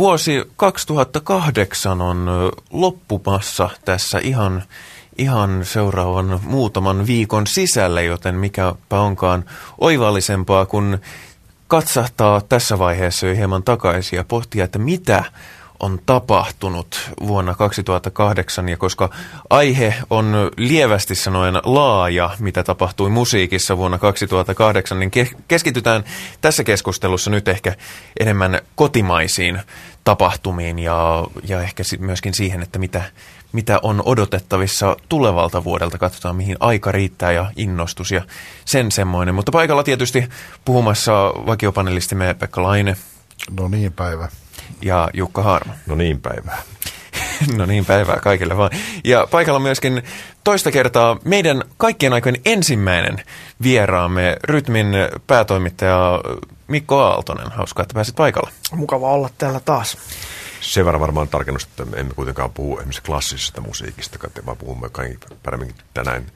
Vuosi 2008 on loppumassa tässä ihan, ihan seuraavan muutaman viikon sisällä, joten mikäpä onkaan oivallisempaa, kun katsahtaa tässä vaiheessa jo hieman takaisin ja pohtia, että mitä on tapahtunut vuonna 2008 ja koska aihe on lievästi sanoen laaja, mitä tapahtui musiikissa vuonna 2008, niin keskitytään tässä keskustelussa nyt ehkä enemmän kotimaisiin tapahtumiin ja, ja ehkä myöskin siihen, että mitä, mitä on odotettavissa tulevalta vuodelta. Katsotaan, mihin aika riittää ja innostus ja sen semmoinen. Mutta paikalla tietysti puhumassa vakiopanelistimme Pekka Laine. No niin, päivä ja Jukka Harma. No niin päivää. no niin päivää kaikille vaan. Ja paikalla myöskin toista kertaa meidän kaikkien aikojen ensimmäinen vieraamme, Rytmin päätoimittaja Mikko Aaltonen. Hauskaa, että pääsit paikalle. Mukava olla täällä taas. Sen verran varmaan tarkennus, että emme kuitenkaan puhu esimerkiksi klassisesta musiikista, vaan puhumme kaikki paremmin tänään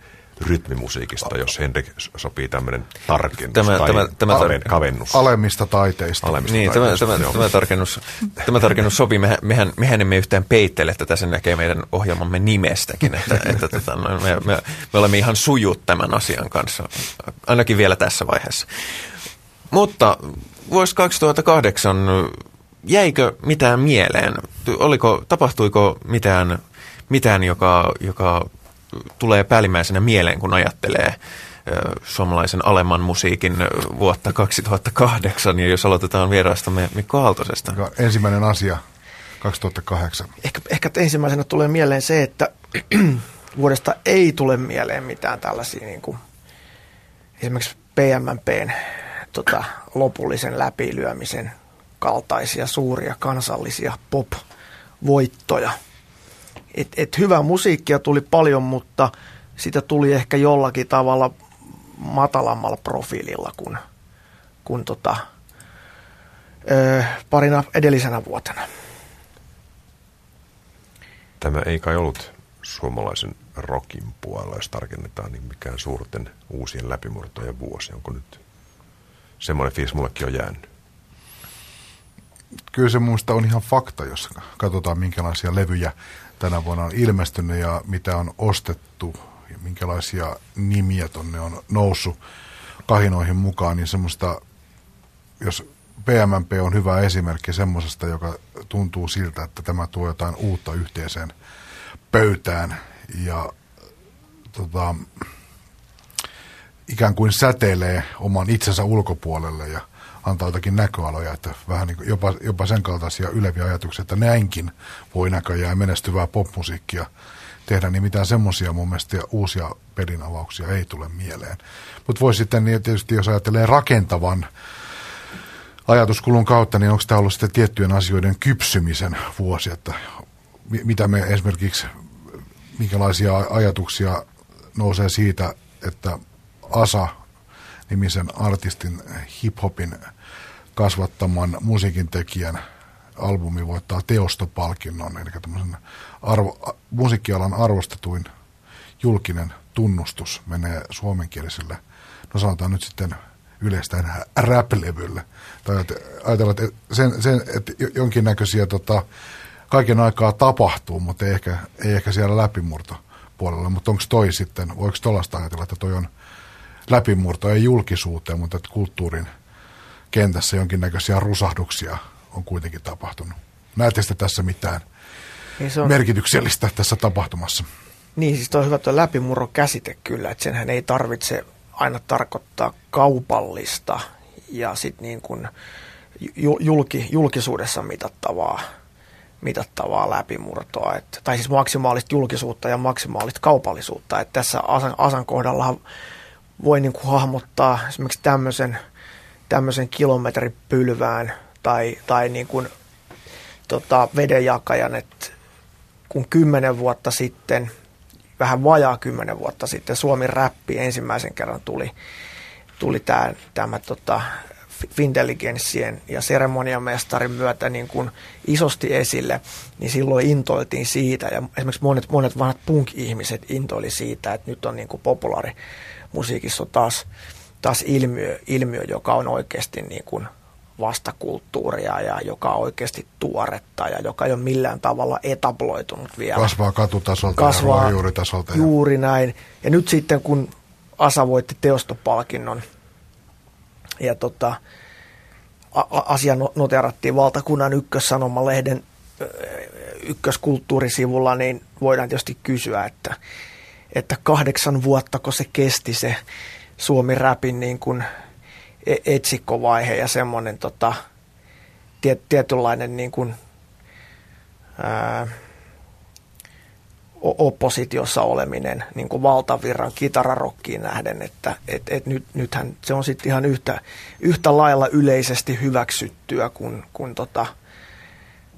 rytmimusiikista, jos Henrik sopii tämmöinen tarkennus tämä, tai tämä, tämä tar- kavennus. Alemmista taiteista. Alemmista niin, taiteista, tämä, tämä, tämä, tarkennus, tämä tarkennus sopii. Mehän, mehän, mehän emme yhtään peittele tätä, sen näkee meidän ohjelmamme nimestäkin, että, että tota, no, me, me, me olemme ihan sujut tämän asian kanssa, ainakin vielä tässä vaiheessa. Mutta vuosi 2008, jäikö mitään mieleen? Oliko, tapahtuiko mitään, mitään joka, joka tulee päällimmäisenä mieleen, kun ajattelee suomalaisen alemman musiikin vuotta 2008, ja jos aloitetaan vieraastamme Mikko Aaltosesta. Ensimmäinen asia 2008. Ehkä, ehkä ensimmäisenä tulee mieleen se, että vuodesta ei tule mieleen mitään tällaisia niin kuin, esimerkiksi PMMPn tota, lopullisen läpilyömisen kaltaisia suuria kansallisia pop-voittoja – et, et hyvää musiikkia tuli paljon, mutta sitä tuli ehkä jollakin tavalla matalammalla profiililla kuin, kuin tota, ö, parina edellisenä vuotena. Tämä ei kai ollut suomalaisen rokin puolella, jos tarkennetaan, niin mikään suurten uusien läpimurtojen vuosi. Onko nyt semmoinen fiilis mullekin on jäänyt? Kyllä se minusta on ihan fakta, jos katsotaan minkälaisia levyjä tänä vuonna on ilmestynyt ja mitä on ostettu ja minkälaisia nimiä tonne on noussut kahinoihin mukaan, niin semmoista, jos PMMP on hyvä esimerkki semmoisesta, joka tuntuu siltä, että tämä tuo jotain uutta yhteiseen pöytään ja tota, ikään kuin säteilee oman itsensä ulkopuolelle ja antaa jotakin näköaloja, että vähän niin jopa, jopa sen kaltaisia yleviä ajatuksia, että näinkin voi näköjään menestyvää popmusiikkia tehdä, niin mitään semmoisia mun mielestä uusia pelinavauksia ei tule mieleen. Mutta voi sitten niin tietysti, jos ajattelee rakentavan ajatuskulun kautta, niin onko tämä ollut sitten tiettyjen asioiden kypsymisen vuosi, että mitä me esimerkiksi, minkälaisia ajatuksia nousee siitä, että ASA nimisen artistin hiphopin kasvattaman musiikin tekijän albumi voittaa teostopalkinnon, eli tämmöisen arvo, musiikkialan arvostetuin julkinen tunnustus menee suomenkieliselle, no sanotaan nyt sitten yleistä rap-levylle. Tai ajatellaan, että, sen, sen, että jonkinnäköisiä tota, kaiken aikaa tapahtuu, mutta ei ehkä, ei ehkä siellä läpimurto puolella. Mutta onko toi sitten, voiko tuollaista ajatella, että toi on läpimurto, ei julkisuuteen, mutta että kulttuurin – kentässä jonkinnäköisiä rusahduksia on kuitenkin tapahtunut. Näette sitten tässä mitään niin on... merkityksellistä tässä tapahtumassa? Niin, siis tuo on hyvä tuo läpimurron käsite kyllä, että senhän ei tarvitse aina tarkoittaa kaupallista ja sitten niin kuin julki, julkisuudessa mitattavaa, mitattavaa läpimurtoa, että, tai siis maksimaalista julkisuutta ja maksimaalista kaupallisuutta. Että tässä Asan, Asan kohdalla voi niin kuin hahmottaa esimerkiksi tämmöisen – tämmöisen kilometripylvään tai, tai niin kuin, tota, vedenjakajan, että kun kymmenen vuotta sitten, vähän vajaa kymmenen vuotta sitten Suomi räppi ensimmäisen kerran tuli, tuli tämä, tämä tota, Fintelligenssien ja seremoniamestarin myötä niin kuin isosti esille, niin silloin intoiltiin siitä, ja esimerkiksi monet, monet vanhat punk-ihmiset intoili siitä, että nyt on niin kuin populaari musiikissa on taas taas ilmiö, ilmiö joka on oikeasti niin kuin vastakulttuuria ja joka on oikeasti tuoretta ja joka ei ole millään tavalla etabloitunut vielä. Kasvaa katutasolta Kasvaa ja ruohonjuuritasolta. Juuri näin. Ja nyt sitten kun Asa voitti teostopalkinnon ja tota, asia noterattiin valtakunnan ykkössanomalehden ykköskulttuurisivulla, niin voidaan tietysti kysyä, että, että kahdeksan vuotta, kun se kesti se Suomi Rapin niin kuin e-, etsikkovaihe ja semmoinen tota, tiet, tietynlainen niin kuin, ää, oppositiossa oleminen niin kuin valtavirran kitararokkiin nähden, että et, et nyt, nythän se on sitten ihan yhtä, yhtä lailla yleisesti hyväksyttyä kuin, kuin tota,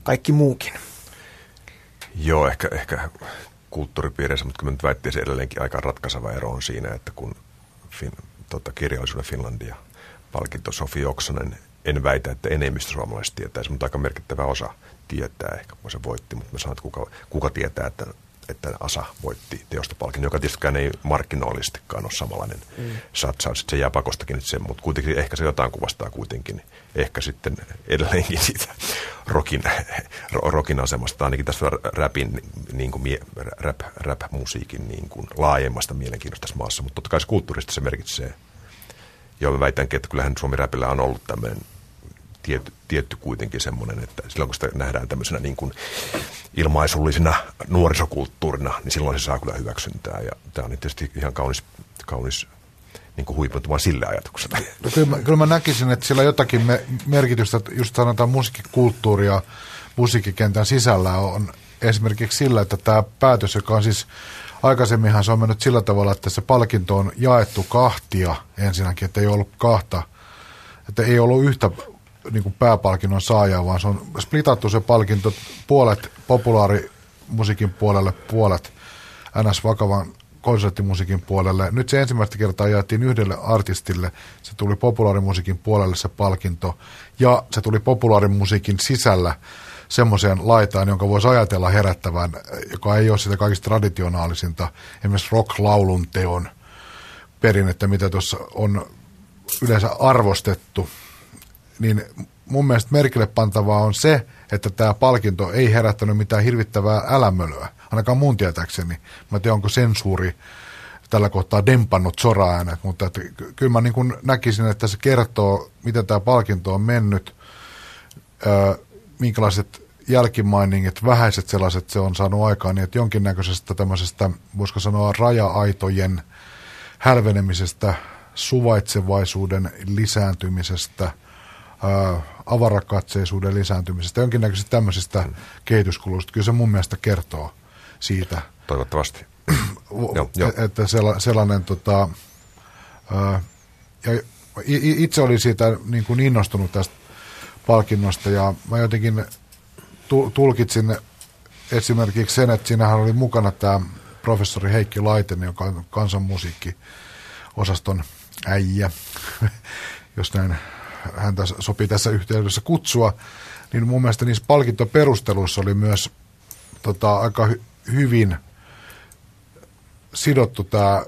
kaikki muukin. Joo, ehkä, ehkä kulttuuripiireissä, mutta kyllä nyt väittäisin edelleenkin aika ratkaiseva ero on siinä, että kun fin, tota, kirjallisuuden Finlandia palkinto Sofi Oksanen, en väitä, että enemmistö suomalaisista tietäisi, mutta aika merkittävä osa tietää. Ehkä, kun se voitti, mutta mä sanon, että kuka, kuka tietää, että että Asa voitti teostopalkinnon, joka tietystikään ei markkinoillisestikaan ole samanlainen mm. satsaus. Se jää pakostakin se, mutta kuitenkin ehkä se jotain kuvastaa kuitenkin. Ehkä sitten edelleenkin siitä rokin, rokin asemasta, ainakin tässä rapin, niin kuin, rap, rap-musiikin niin kuin laajemmasta mielenkiinnosta tässä maassa. Mutta totta kai se kulttuurista se merkitsee. Joo, mä väitänkin, että kyllähän Suomi Rapilla on ollut tämmöinen tietty, tietty kuitenkin semmoinen, että silloin kun sitä nähdään tämmöisenä niin kuin ilmaisullisena nuorisokulttuurina, niin silloin se saa kyllä hyväksyntää. Ja tämä on tietysti ihan kaunis, kaunis niin kuin huipentuma sille ajatukselle. No, kyllä, mä, kyllä mä näkisin, että sillä jotakin me, merkitystä, just sanotaan musiikkikulttuuria musiikkikentän sisällä on esimerkiksi sillä, että tämä päätös, joka on siis aikaisemminhan se on mennyt sillä tavalla, että se palkinto on jaettu kahtia ensinnäkin, että ei ollut kahta, että ei ollut yhtä niin pääpalkinnon saajaa, vaan se on splitattu se palkinto puolet populaarimusiikin puolelle, puolet ns. vakavan konserttimusiikin puolelle. Nyt se ensimmäistä kertaa jaettiin yhdelle artistille, se tuli populaarimusiikin puolelle se palkinto, ja se tuli populaarimusiikin sisällä semmoiseen laitaan, jonka voisi ajatella herättävän, joka ei ole sitä kaikista traditionaalisinta, esimerkiksi rock-laulun teon perinnettä, mitä tuossa on yleensä arvostettu niin mun mielestä merkille pantavaa on se, että tämä palkinto ei herättänyt mitään hirvittävää älämölöä, ainakaan mun tietääkseni. Mä tiedän, onko sensuuri tällä kohtaa dempannut soraäänet, mutta että kyllä mä niin kuin näkisin, että se kertoo, miten tämä palkinto on mennyt, ö, minkälaiset jälkimainingit, vähäiset sellaiset se on saanut aikaan, niin että jonkinnäköisestä tämmöisestä, voisiko sanoa raja-aitojen hälvenemisestä, suvaitsevaisuuden lisääntymisestä – ää, avarakatseisuuden lisääntymisestä, jonkinnäköisistä tämmöisistä mm. kehityskuluista. Kyllä se mun mielestä kertoo siitä. Toivottavasti. jo. Että sellainen, tota, ää, ja itse olin siitä niin kuin innostunut tästä palkinnosta ja mä jotenkin tulkitsin esimerkiksi sen, että siinähän oli mukana tämä professori Heikki Laiten, joka on kansanmusiikki-osaston äijä, jos näin häntä sopii tässä yhteydessä kutsua, niin mun mielestä niissä palkintoperusteluissa oli myös tota, aika hy- hyvin sidottu tämä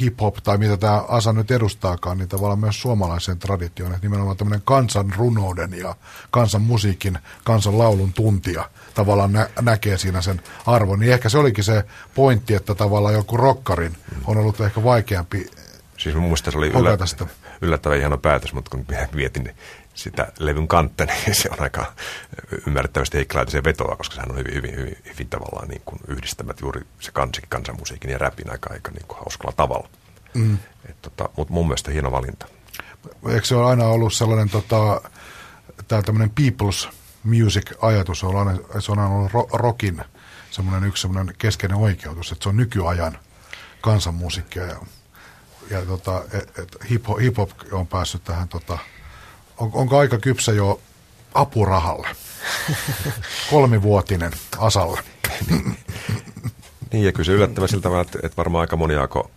hip-hop tai mitä tämä asa nyt edustaakaan, niin tavallaan myös suomalaiseen traditioon, että nimenomaan tämmöinen kansan runouden ja kansan musiikin, kansan laulun tuntija tavallaan nä- näkee siinä sen arvon. Niin ehkä se olikin se pointti, että tavallaan joku rokkarin on ollut ehkä vaikeampi Siis mun mielestä se oli yllä, yllättävän ihana päätös, mutta kun mietin sitä levyn kantta, niin se on aika ymmärrettävästi Heikkalaisen vetoa, koska sehän on hyvin, hyvin, hyvin, hyvin tavallaan niin kuin yhdistämät juuri se kansi, kansanmusiikin ja räpin aika, aika niin kuin hauskalla tavalla. Mm. tota, mutta mun mielestä hieno valinta. Eikö se ole aina ollut sellainen tota, tämä tämmöinen people's music-ajatus, on aina, se on aina ollut ro- rockin semmoinen yksi semmoinen keskeinen oikeutus, että se on nykyajan kansanmusiikkia ja ja tota, et, et hip-hop, on päässyt tähän, tota, on, onko aika kypsä jo apurahalle? Kolmivuotinen Asalle. niin, ja kyllä se yllättävän siltä tavalla, että, että varmaan aika moni aako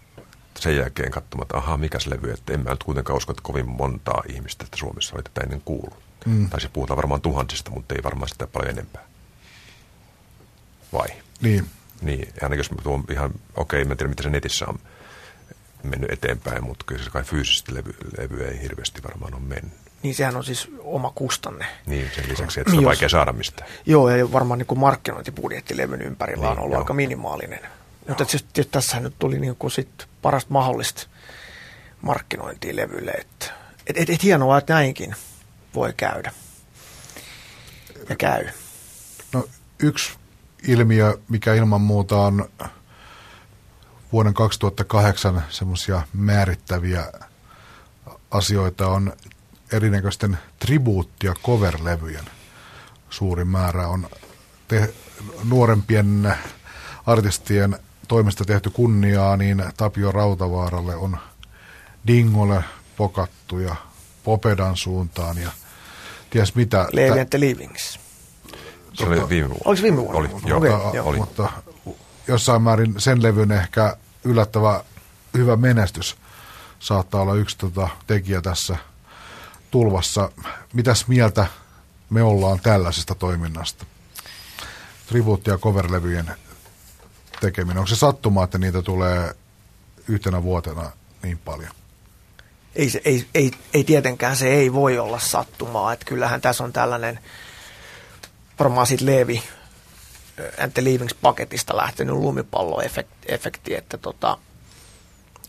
sen jälkeen katsomaan, että ahaa, mikä se levy, että en mä nyt kuitenkaan usko, että kovin montaa ihmistä, että Suomessa oli tätä ennen kuullut. Mm. Tai se puhutaan varmaan tuhansista, mutta ei varmaan sitä paljon enempää. Vai? Niin. Niin, ainakin jos mä tuon ihan, okei, okay, mä en tiedä mitä se netissä on, mennyt eteenpäin, mutta kyllä se kai fyysisesti levy, levy ei hirveästi varmaan ole mennyt. niin sehän on siis oma kustanne. Niin, sen lisäksi, että se on vaikea saada mistään. Joo, ja varmaan niin kuin markkinointibudjetti levyn ympärillä niin, on ollut joo. aika minimaalinen. Mutta tietysti tässähän nyt tuli niin kuin sit parasta mahdollista markkinointia levylle. Että et, et, et hienoa, että näinkin voi käydä. Ja käy. No yksi ilmiö, mikä ilman muuta on vuoden 2008 semmoisia määrittäviä asioita on erinäköisten tribuutti- ja cover-levyjen suuri määrä on te- nuorempien artistien toimesta tehty kunniaa, niin Tapio Rautavaaralle on Dingolle pokattu ja Popedan suuntaan ja ties mitä. Levi and Livings. Se oli viime vuonna. Oliko viime vuonna? Oli, joo. Okay, joo. Oli. Mutta jossain määrin sen levyn ehkä yllättävä hyvä menestys saattaa olla yksi tota, tekijä tässä tulvassa. Mitäs mieltä me ollaan tällaisesta toiminnasta? Tribuutti- ja coverlevyjen tekeminen. Onko se sattuma, että niitä tulee yhtenä vuotena niin paljon? Ei, se, ei, ei, ei tietenkään se ei voi olla sattumaa. Että kyllähän tässä on tällainen, varmaan siitä Levi Ante Leavings-paketista lähtenyt lumipalloefekti, että, tota,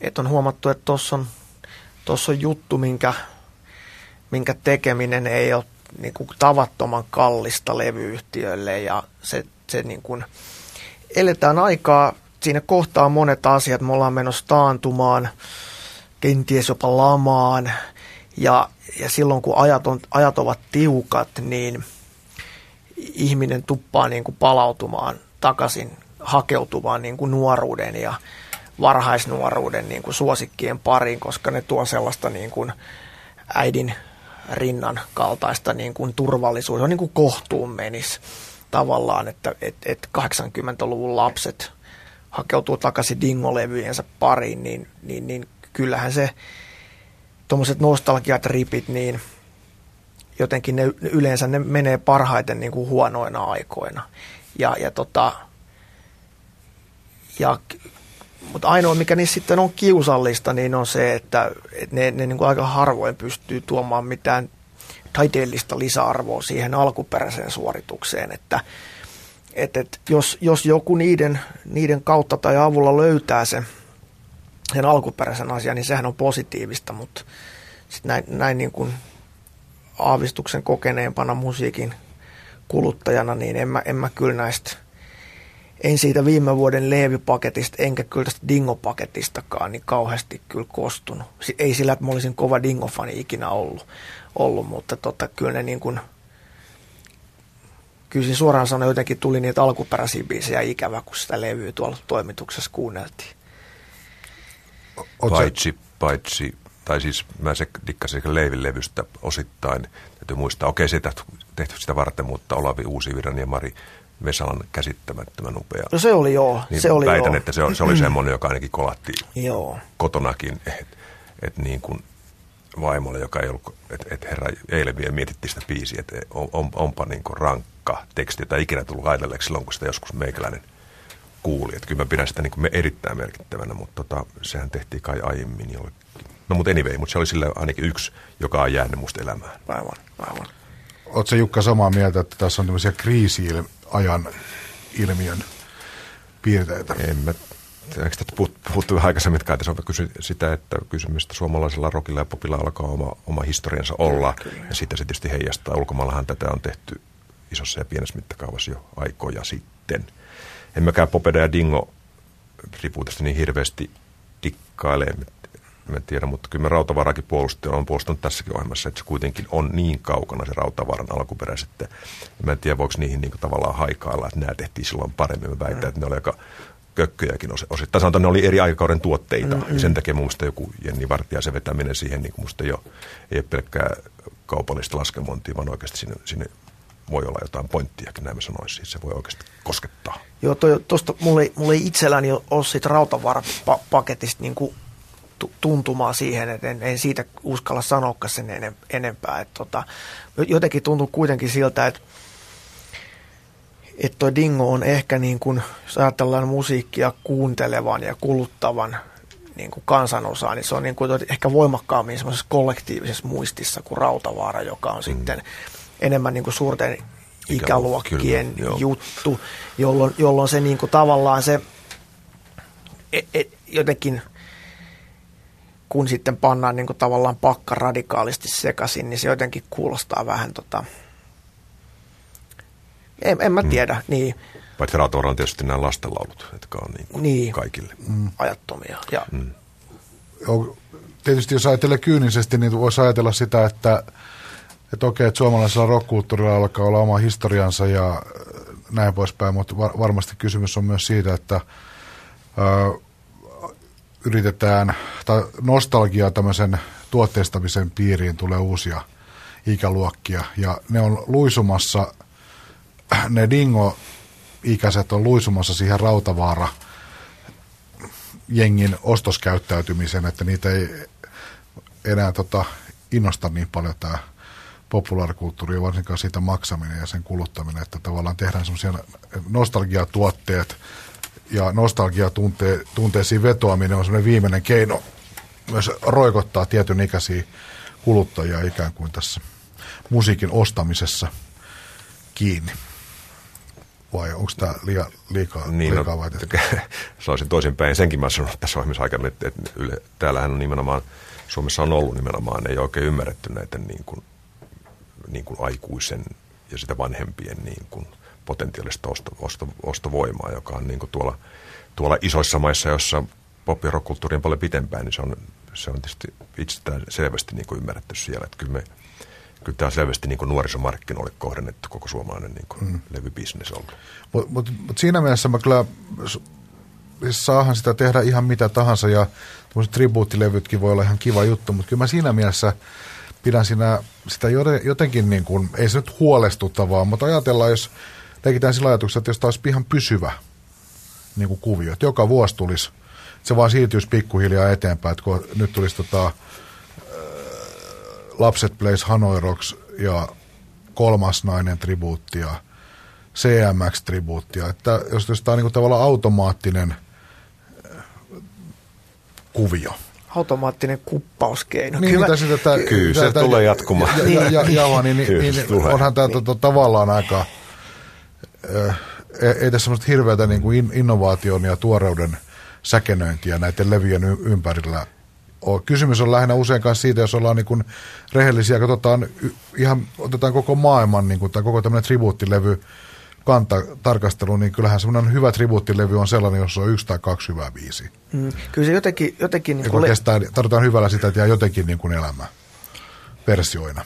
että on huomattu, että tuossa on, on juttu, minkä, minkä tekeminen ei ole niin kuin tavattoman kallista levyyhtiöille ja se, se niin kuin, eletään aikaa, siinä kohtaa monet asiat, me ollaan menossa taantumaan, kenties jopa lamaan ja, ja silloin kun ajat, on, ajat ovat tiukat, niin ihminen tuppaa niin kuin palautumaan takaisin hakeutuvaan niin kuin nuoruuden ja varhaisnuoruuden niin kuin suosikkien pariin, koska ne tuo sellaista niin kuin äidin rinnan kaltaista niin kuin turvallisuus, on niin kuin kohtuun menisi tavallaan, että et, et 80-luvun lapset hakeutuu takaisin dingolevyjensä pariin, niin, niin, niin kyllähän se tuommoiset nostalgiat ripit, niin jotenkin ne yleensä ne menee parhaiten niin kuin huonoina aikoina. Ja, ja, tota, ja mutta ainoa, mikä niissä sitten on kiusallista, niin on se, että, että ne, ne niin kuin aika harvoin pystyy tuomaan mitään taiteellista lisäarvoa siihen alkuperäiseen suoritukseen, että et, et jos, jos joku niiden, niiden kautta tai avulla löytää se, sen alkuperäisen asian, niin sehän on positiivista, mutta sitten näin, näin niin kuin aavistuksen kokeneempana musiikin kuluttajana, niin en mä, en mä kyllä näistä en siitä viime vuoden Leevi-paketista, enkä kyllä tästä Dingo-paketistakaan niin kauheasti kyllä kostunut. Ei sillä, että mä olisin kova Dingo-fani ikinä ollut, ollut mutta tota, kyllä ne niin kuin, kyllä siinä suoraan sanoen jotenkin tuli niitä alkuperäisiä biisejä ikävä, kun sitä levyä tuolla toimituksessa kuunneltiin. Paitsi, paitsi, tai siis mä se dikkasin Leivin levystä osittain. Täytyy muistaa, okei, se tehty sitä varten, mutta Olavi Uusiviran ja Mari Vesalan käsittämättömän upea. No se oli joo. Niin se oli väitän, joo. että se, se oli semmoinen, joka ainakin kolatti joo. kotonakin, että et niin kuin vaimolle, joka ei ollut, että et herra, eilen vielä mietittiin sitä biisiä, että on, on, onpa niin kuin rankka teksti, jota ikinä tullut ajatelleeksi silloin, kun sitä joskus meikäläinen kuuli. Että kyllä mä pidän sitä niin kuin erittäin merkittävänä, mutta tota, sehän tehtiin kai aiemmin jollekin. No mutta anyway, mutta se oli sillä ainakin yksi, joka on jäänyt musta elämään. Aivan, aivan. Oletko Jukka samaa mieltä, että tässä on tämmöisiä kriisi-ajan ilmiön piirteitä? En mä eikö tätä puhuttu aikaisemmin, että se on kysy sitä, että kysymystä suomalaisella rockilla ja popilla alkaa oma, oma historiansa olla. Kyllä, kyllä. Ja sitten se tietysti heijastaa. Ulkomaallahan tätä on tehty isossa ja pienessä mittakaavassa jo aikoja sitten. En mäkään Popeda ja Dingo ripuutesta niin hirveästi dikkaile, en tiedä, mutta kyllä me Rautavaarakin puolusti, on puolustanut tässäkin ohjelmassa, että se kuitenkin on niin kaukana se Rautavaaran alkuperäiset. Mä en tiedä, voiko niihin niin tavallaan haikailla, että nämä tehtiin silloin paremmin. Mä väitän, mm. että ne oli aika kökköjäkin osittain. Sanotaan, ne oli eri aikakauden tuotteita. Mm-hmm. Ja sen takia mun mielestä joku Jenni Vartiaisen vetäminen siihen, niin musta jo ei ole pelkkää kaupallista laskemontia, vaan oikeasti sinne, sinne voi olla jotain pointtiakin, näin mä sanoisin. Siis se voi oikeasti koskettaa. Joo, tuosta mulla, mulla ei itselläni ole siitä rautavaarapaketista niin kuin tuntumaa siihen, että en, en siitä uskalla sanoa sen enempää. Että tota, jotenkin tuntuu kuitenkin siltä, että että toi Dingo on ehkä niin kuin, jos ajatellaan musiikkia kuuntelevan ja kuluttavan niin kuin kansanosaa, niin se on niin kuin ehkä voimakkaammin semmoisessa kollektiivisessa muistissa kuin Rautavaara, joka on mm. sitten enemmän niin kuin suurten ikäluokkien Kyllä, juttu, jolloin, jolloin se niin kuin tavallaan se et, et, jotenkin kun sitten pannaan niin kuin tavallaan pakka radikaalisti sekaisin, niin se jotenkin kuulostaa vähän tota, en, en mä mm. tiedä, mm. niin. Paitsi Raatoora on tietysti nämä lastenlaulut, jotka on niin kuin niin, kaikille. Mm. Ajattomia. Ja. Mm. Tietysti jos ajattelee kyynisesti, niin voisi ajatella sitä, että, että okei, että suomalaisella rockkulttuurilla alkaa olla oma historiansa ja näin poispäin, mutta varmasti kysymys on myös siitä, että ö, yritetään, tai nostalgia tämmöisen tuotteistamisen piiriin tulee uusia ikäluokkia, ja ne on luisumassa, ne dingo-ikäiset on luisumassa siihen rautavaara jengin ostoskäyttäytymisen, että niitä ei enää tota, innosta niin paljon tämä populaarikulttuuri, varsinkaan siitä maksaminen ja sen kuluttaminen, että tavallaan tehdään semmoisia nostalgiatuotteet, ja nostalgia tunte, tunteisiin vetoaminen on semmoinen viimeinen keino myös roikottaa tietyn ikäisiä kuluttajia ikään kuin tässä musiikin ostamisessa kiinni. Vai onko tämä liian, liikaa, niin, liikaa no, Sanoisin toisinpäin. Senkin mä sanonut tässä ohjelmassa aikana, että, että yle, täällähän on nimenomaan, Suomessa on ollut nimenomaan, ei oikein ymmärretty näitä niin kuin, niin kuin aikuisen ja sitä vanhempien niin kuin, potentiaalista osto, osto, ostovoimaa, joka on niin kuin tuolla, tuolla isoissa maissa, jossa pop- ja rock-kulttuuri on paljon pitempään, niin se on, se on tietysti itsestään selvästi niin kuin ymmärretty siellä. Että kyllä, me, kyllä tämä on selvästi niin kuin nuorisomarkkinoille kohdennettu koko suomalainen niin kuin mm. levybisnes ollut. Mutta mut, mut siinä mielessä mä kyllä siis saahan sitä tehdä ihan mitä tahansa ja tribuuttilevytkin voi olla ihan kiva juttu, mutta kyllä mä siinä mielessä pidän siinä, sitä jotenkin, niin kuin, ei se nyt huolestuttavaa, mutta ajatellaan, jos leikitään sillä ajatuksella, että jos taas ihan pysyvä niin kuin kuvio, että joka vuosi tulisi, se vaan siirtyisi pikkuhiljaa eteenpäin, että kun nyt tulisi tota, äh, Lapset Plays Hanoi Rocks ja kolmas nainen tribuutti ja CMX-tribuuttia, että jos, jos tämä on niin kuin tavallaan automaattinen äh, kuvio, automaattinen kuppauskeino. Niin, kyllä, sitä, tätä, kyllä se tulee jatkumaan. Ja, ja, ja, ja, niin, niin, niin onhan tämä niin. tavallaan aika ei tässä semmoista hirveätä niin kuin innovaation ja tuoreuden säkenöintiä näiden levyjen ympärillä ole. Kysymys on lähinnä usein kanssa siitä, jos ollaan niin kuin rehellisiä, katsotaan ihan, otetaan koko maailman niin kuin, tai koko tämmöinen tribuuttilevy kanta tarkastelu, niin kyllähän semmoinen hyvä tribuuttilevy on sellainen, jossa on yksi tai kaksi hyvää biisiä. Mm, kyllä se jotenkin... jotenkin niin kuin le- kestää, tarvitaan hyvällä sitä, että jää jotenkin niin kuin elämä versioina.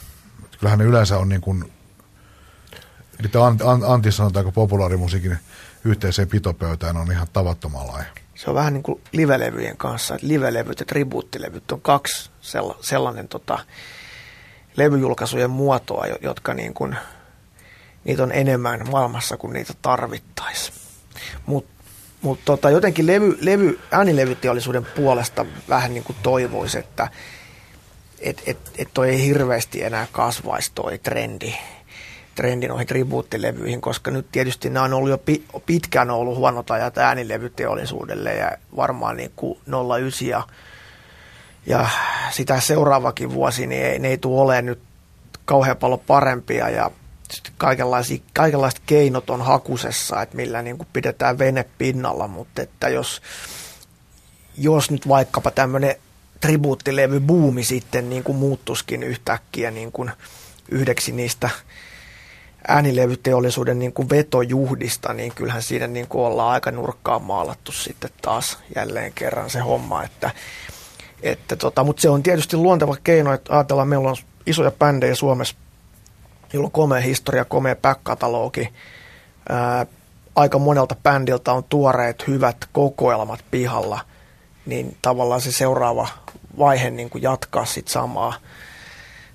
Kyllähän ne yleensä on niin kuin Eli tämä anti, sanotaanko populaarimusiikin yhteiseen pitopöytään on ihan tavattoman laaja. Se on vähän niin kuin livelevyjen kanssa, että livelevyt ja tribuuttilevyt on kaksi sella, sellainen tota, levyjulkaisujen muotoa, jotka niin kuin, niitä on enemmän maailmassa kuin niitä tarvittaisiin. Mutta mut tota, jotenkin levy, levy, äänilevyteollisuuden puolesta vähän niin kuin toivoisi, että et, et, et toi ei hirveästi enää kasvaisi toi trendi trendi noihin tribuuttilevyihin, koska nyt tietysti nämä on ollut jo pitkään ollut huonot ajat äänilevyteollisuudelle ja varmaan niin kuin 09 ja, ja sitä seuraavakin vuosi, niin ei, ne ei tule olemaan nyt kauhean paljon parempia ja kaikenlaiset keinot on hakusessa, että millä niin kuin pidetään vene pinnalla, mutta että jos, jos nyt vaikkapa tämmöinen tribuuttilevy buumi sitten niin kuin muuttuskin yhtäkkiä niin kuin yhdeksi niistä – äänilevyteollisuuden niin kuin vetojuhdista, niin kyllähän siinä niin kuin ollaan aika nurkkaan maalattu sitten taas jälleen kerran se homma. Että, että tota, mutta se on tietysti luonteva keino, että ajatellaan, meillä on isoja bändejä Suomessa, joilla on komea historia, komea back-katalogi. Ää, aika monelta bändiltä on tuoreet, hyvät kokoelmat pihalla, niin tavallaan se seuraava vaihe niin kuin jatkaa sitten samaa,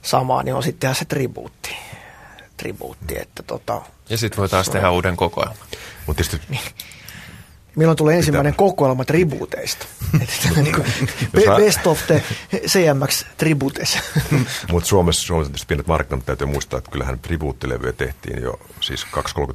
samaa, niin on sitten se tribuutti tribuutti. Että tota, ja sitten voi taas tehdä uuden kokoelman. Mutta tietysti Milloin tulee ensimmäinen Pitää. kokoelma tribuuteista? Niinku best of the CMX tributes. Mutta Suomessa, Suomessa tietysti pienet markkinat täytyy muistaa, että kyllähän tribuuttilevyjä tehtiin jo siis 2-30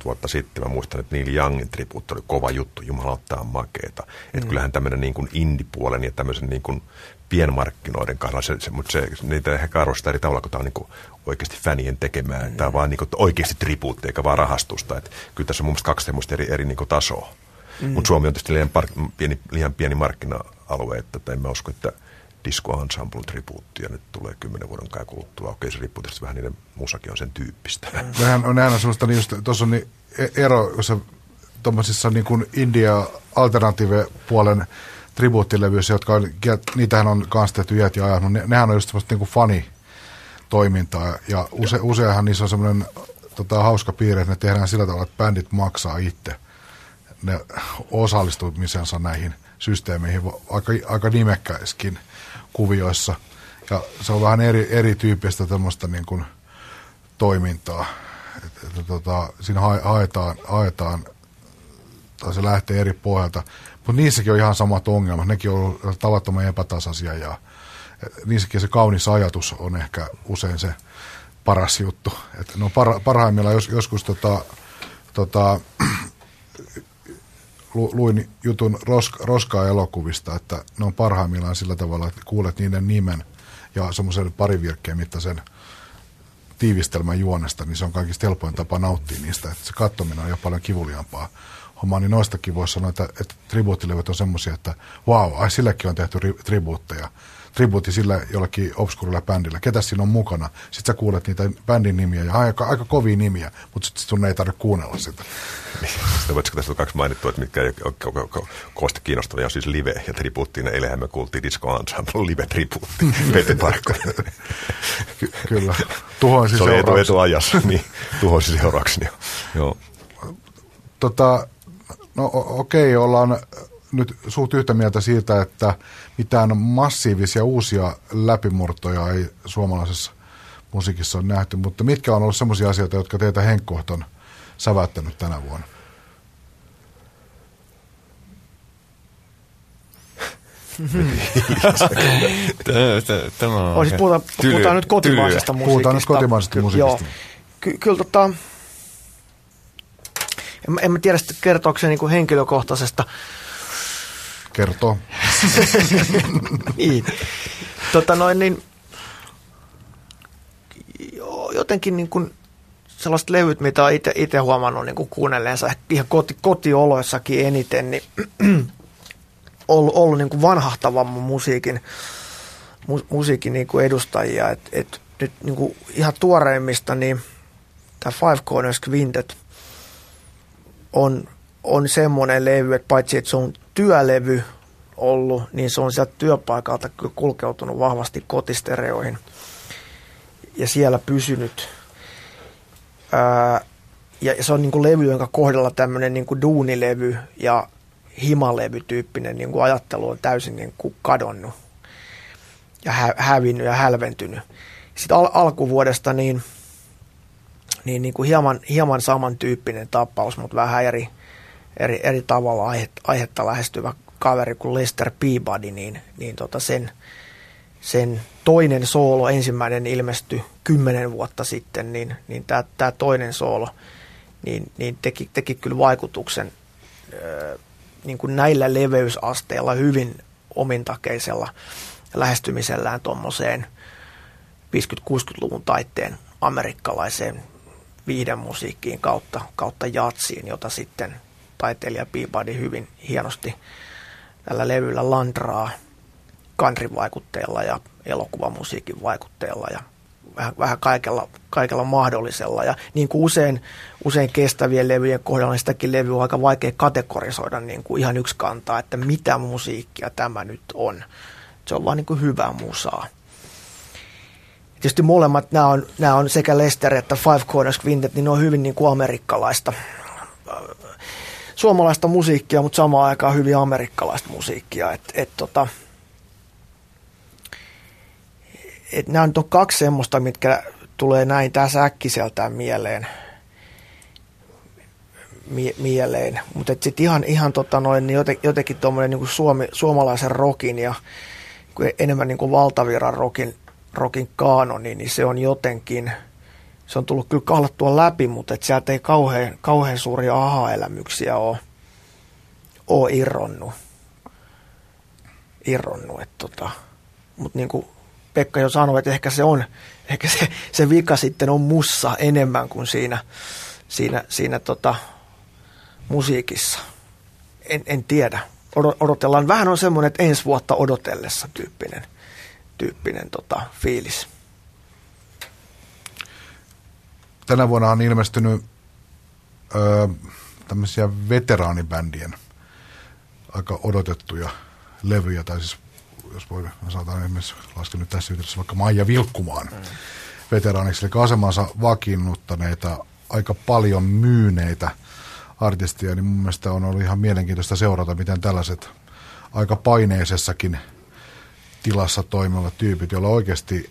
vuotta sitten. Mä muistan, että Neil Youngin tribuutti oli kova juttu, jumalautaa makeeta. Että mm. kyllähän tämmöinen niin kuin indie-puolen ja tämmöisen niin kuin pienmarkkinoiden kanssa, se, se, mutta se, niitä ehkä arvostaa eri tavalla, kun tämä on niin oikeasti fänien tekemään. Mm. Tämä on vaan niin kuin oikeasti tribuutti, eikä vaan rahastusta. Että kyllä tässä on mun mielestä kaksi semmoista eri, eri niin kuin tasoa. Mm. Mutta Suomi on tietysti liian, par, pieni, liian pieni markkina-alue, että en mä usko, että Disco Ensemble tribuuttia nyt tulee kymmenen vuoden kai kuluttua. Okei, se riippuu tietysti vähän niiden musakin on sen tyyppistä. Mm. Nehän on nähdä sellaista, niin just, tuossa on niin e- ero, jos tuommoisissa niin kuin India alternative-puolen tribuuttilevyissä, jotka on, niitähän on kanssa tehty iät ja ajat, ne, nehän on just semmoista niin kuin fani toimintaa ja use, useinhan niissä on semmoinen tota, hauska piirre, että ne tehdään sillä tavalla, että bändit maksaa itse ne osallistumisensa näihin systeemeihin aika, aika nimekkäiskin kuvioissa. Ja se on vähän eri, erityyppistä tämmöistä niin kuin toimintaa. Että, että, tota, siinä haetaan, haetaan, tai se lähtee eri pohjalta. Mutta niissäkin on ihan samat ongelmat. Nekin on tavattoman epätasaisia ja niissäkin se kaunis ajatus on ehkä usein se paras juttu. Että no par, parhaimmillaan jos, joskus tota, tota, luin jutun roska, roskaa elokuvista, että ne on parhaimmillaan sillä tavalla, että kuulet niiden nimen ja semmoisen parivirkkeen mittaisen tiivistelmän juonesta, niin se on kaikista helpoin tapa nauttia niistä. Että se katsominen on jo paljon kivuliaampaa hommaa, niin noistakin voisi sanoa, että, että tribuuttilevyt on semmoisia, että wow, ai sillekin on tehty ri, tribuutteja tribuutti sillä jollakin obskurilla bändillä. Ketä siinä on mukana? Sitten sä kuulet niitä bändin nimiä ja aika, aika kovia nimiä, mutta sitten sun ei tarvitse kuunnella sitä. Sitten voitko tästä kaksi mainittua, että mitkä kovasti kiinnostavia on siis live ja tribuuttiin. Eilähän me kuultiin Disco Ensemble live tribuutti. Pete Ky- kyllä. Tuhoisi Se oli etu, etuajassa, niin tuhoisi seuraavaksi. Niin, joo. Tota, no okei, okay, ollaan nyt suht yhtä mieltä siitä, että mitään massiivisia uusia läpimurtoja ei suomalaisessa musiikissa ole nähty, mutta mitkä on ollut sellaisia asioita, jotka teitä Henkkoht on sävättänyt tänä vuonna? Tämä on siis puhutaan, puhutaan nyt kotimaisesta musiikista. Puhutaan nyt kotimaisesta musiikista. Ky- kyllä tota, en, en mä tiedä, kertooko se niin henkilökohtaisesta kertoo. niin. Tota noin, niin, jotenkin niin kuin sellaiset levyt, mitä olen itse huomannut niin kuin kuunnelleensa ihan koti, kotioloissakin eniten, niin ollut, ollut niin kuin vanhahtavamman musiikin, mu, musiikin niin kuin edustajia. Et, et nyt niin kuin ihan tuoreimmista, niin tämä Five Corners Quintet on, on semmoinen levy, että paitsi että se on työlevy ollut, niin se on sieltä työpaikalta kulkeutunut vahvasti kotistereoihin ja siellä pysynyt. Ää, ja se on niin kuin levy, jonka kohdalla tämmöinen niin kuin duunilevy ja himalevy-tyyppinen niin kuin ajattelu on täysin niin kuin kadonnut ja hä- hävinnyt ja hälventynyt. Sitten al- alkuvuodesta niin, niin, niin kuin hieman, hieman samantyyppinen tapaus, mutta vähän eri, eri, eri tavalla aihe, aihetta lähestyvä kaveri kuin Lester Peabody, niin, niin tota sen, sen toinen soolo, ensimmäinen ilmestyi kymmenen vuotta sitten, niin, niin tämä toinen soolo niin, niin teki, teki kyllä vaikutuksen ö, niin kuin näillä leveysasteilla hyvin omintakeisella lähestymisellään tuommoiseen 50-60-luvun taitteen amerikkalaiseen viihdemusiikkiin kautta, kautta jatsiin, jota sitten taiteilija Peabody hyvin hienosti tällä levyllä landraa country-vaikutteella ja elokuvamusiikin vaikutteella ja vähän, vähän kaikella, kaikella mahdollisella. Ja niin kuin usein, usein kestävien levyjen kohdalla, niin sitäkin levy on aika vaikea kategorisoida niin kuin ihan yksi kantaa, että mitä musiikkia tämä nyt on. Se on vaan niin kuin hyvää musaa. Tietysti molemmat, nämä on, nämä on sekä Lester että Five Corners Quintet, niin ne on hyvin niin kuin amerikkalaista suomalaista musiikkia, mutta samaan aikaan hyvin amerikkalaista musiikkia. Et, et, tota, et nämä on kaksi semmoista, mitkä tulee näin tässä äkkiseltään mieleen. mie- mieleen. Mutta sitten ihan, ihan tota noin, niin joten, jotenkin tuommoinen niin suomi, suomalaisen rokin ja enemmän niin kuin valtaviran rokin, rokin kaanoni, niin se on jotenkin, se on tullut kyllä kahlattua läpi, mutta et sieltä ei kauhean, kauhean suuria aha-elämyksiä ole, ole irronnut. irronnut tota. Mutta niin kuin Pekka jo sanoi, että ehkä se on, ehkä se, se vika sitten on mussa enemmän kuin siinä, siinä, siinä tota, musiikissa. En, en tiedä. Odotellaan. Vähän on semmoinen, että ensi vuotta odotellessa tyyppinen, tyyppinen tota, fiilis. Tänä vuonna on ilmestynyt ö, tämmöisiä veteraanibändien aika odotettuja levyjä, tai siis jos voi, sanotaan esimerkiksi lasken nyt tässä yhteydessä vaikka Maija Vilkkumaan mm. veteraaniksi, eli asemansa vakiinnuttaneita, aika paljon myyneitä artistia, niin mun mielestä on ollut ihan mielenkiintoista seurata, miten tällaiset aika paineisessakin tilassa toimivat tyypit, joilla oikeasti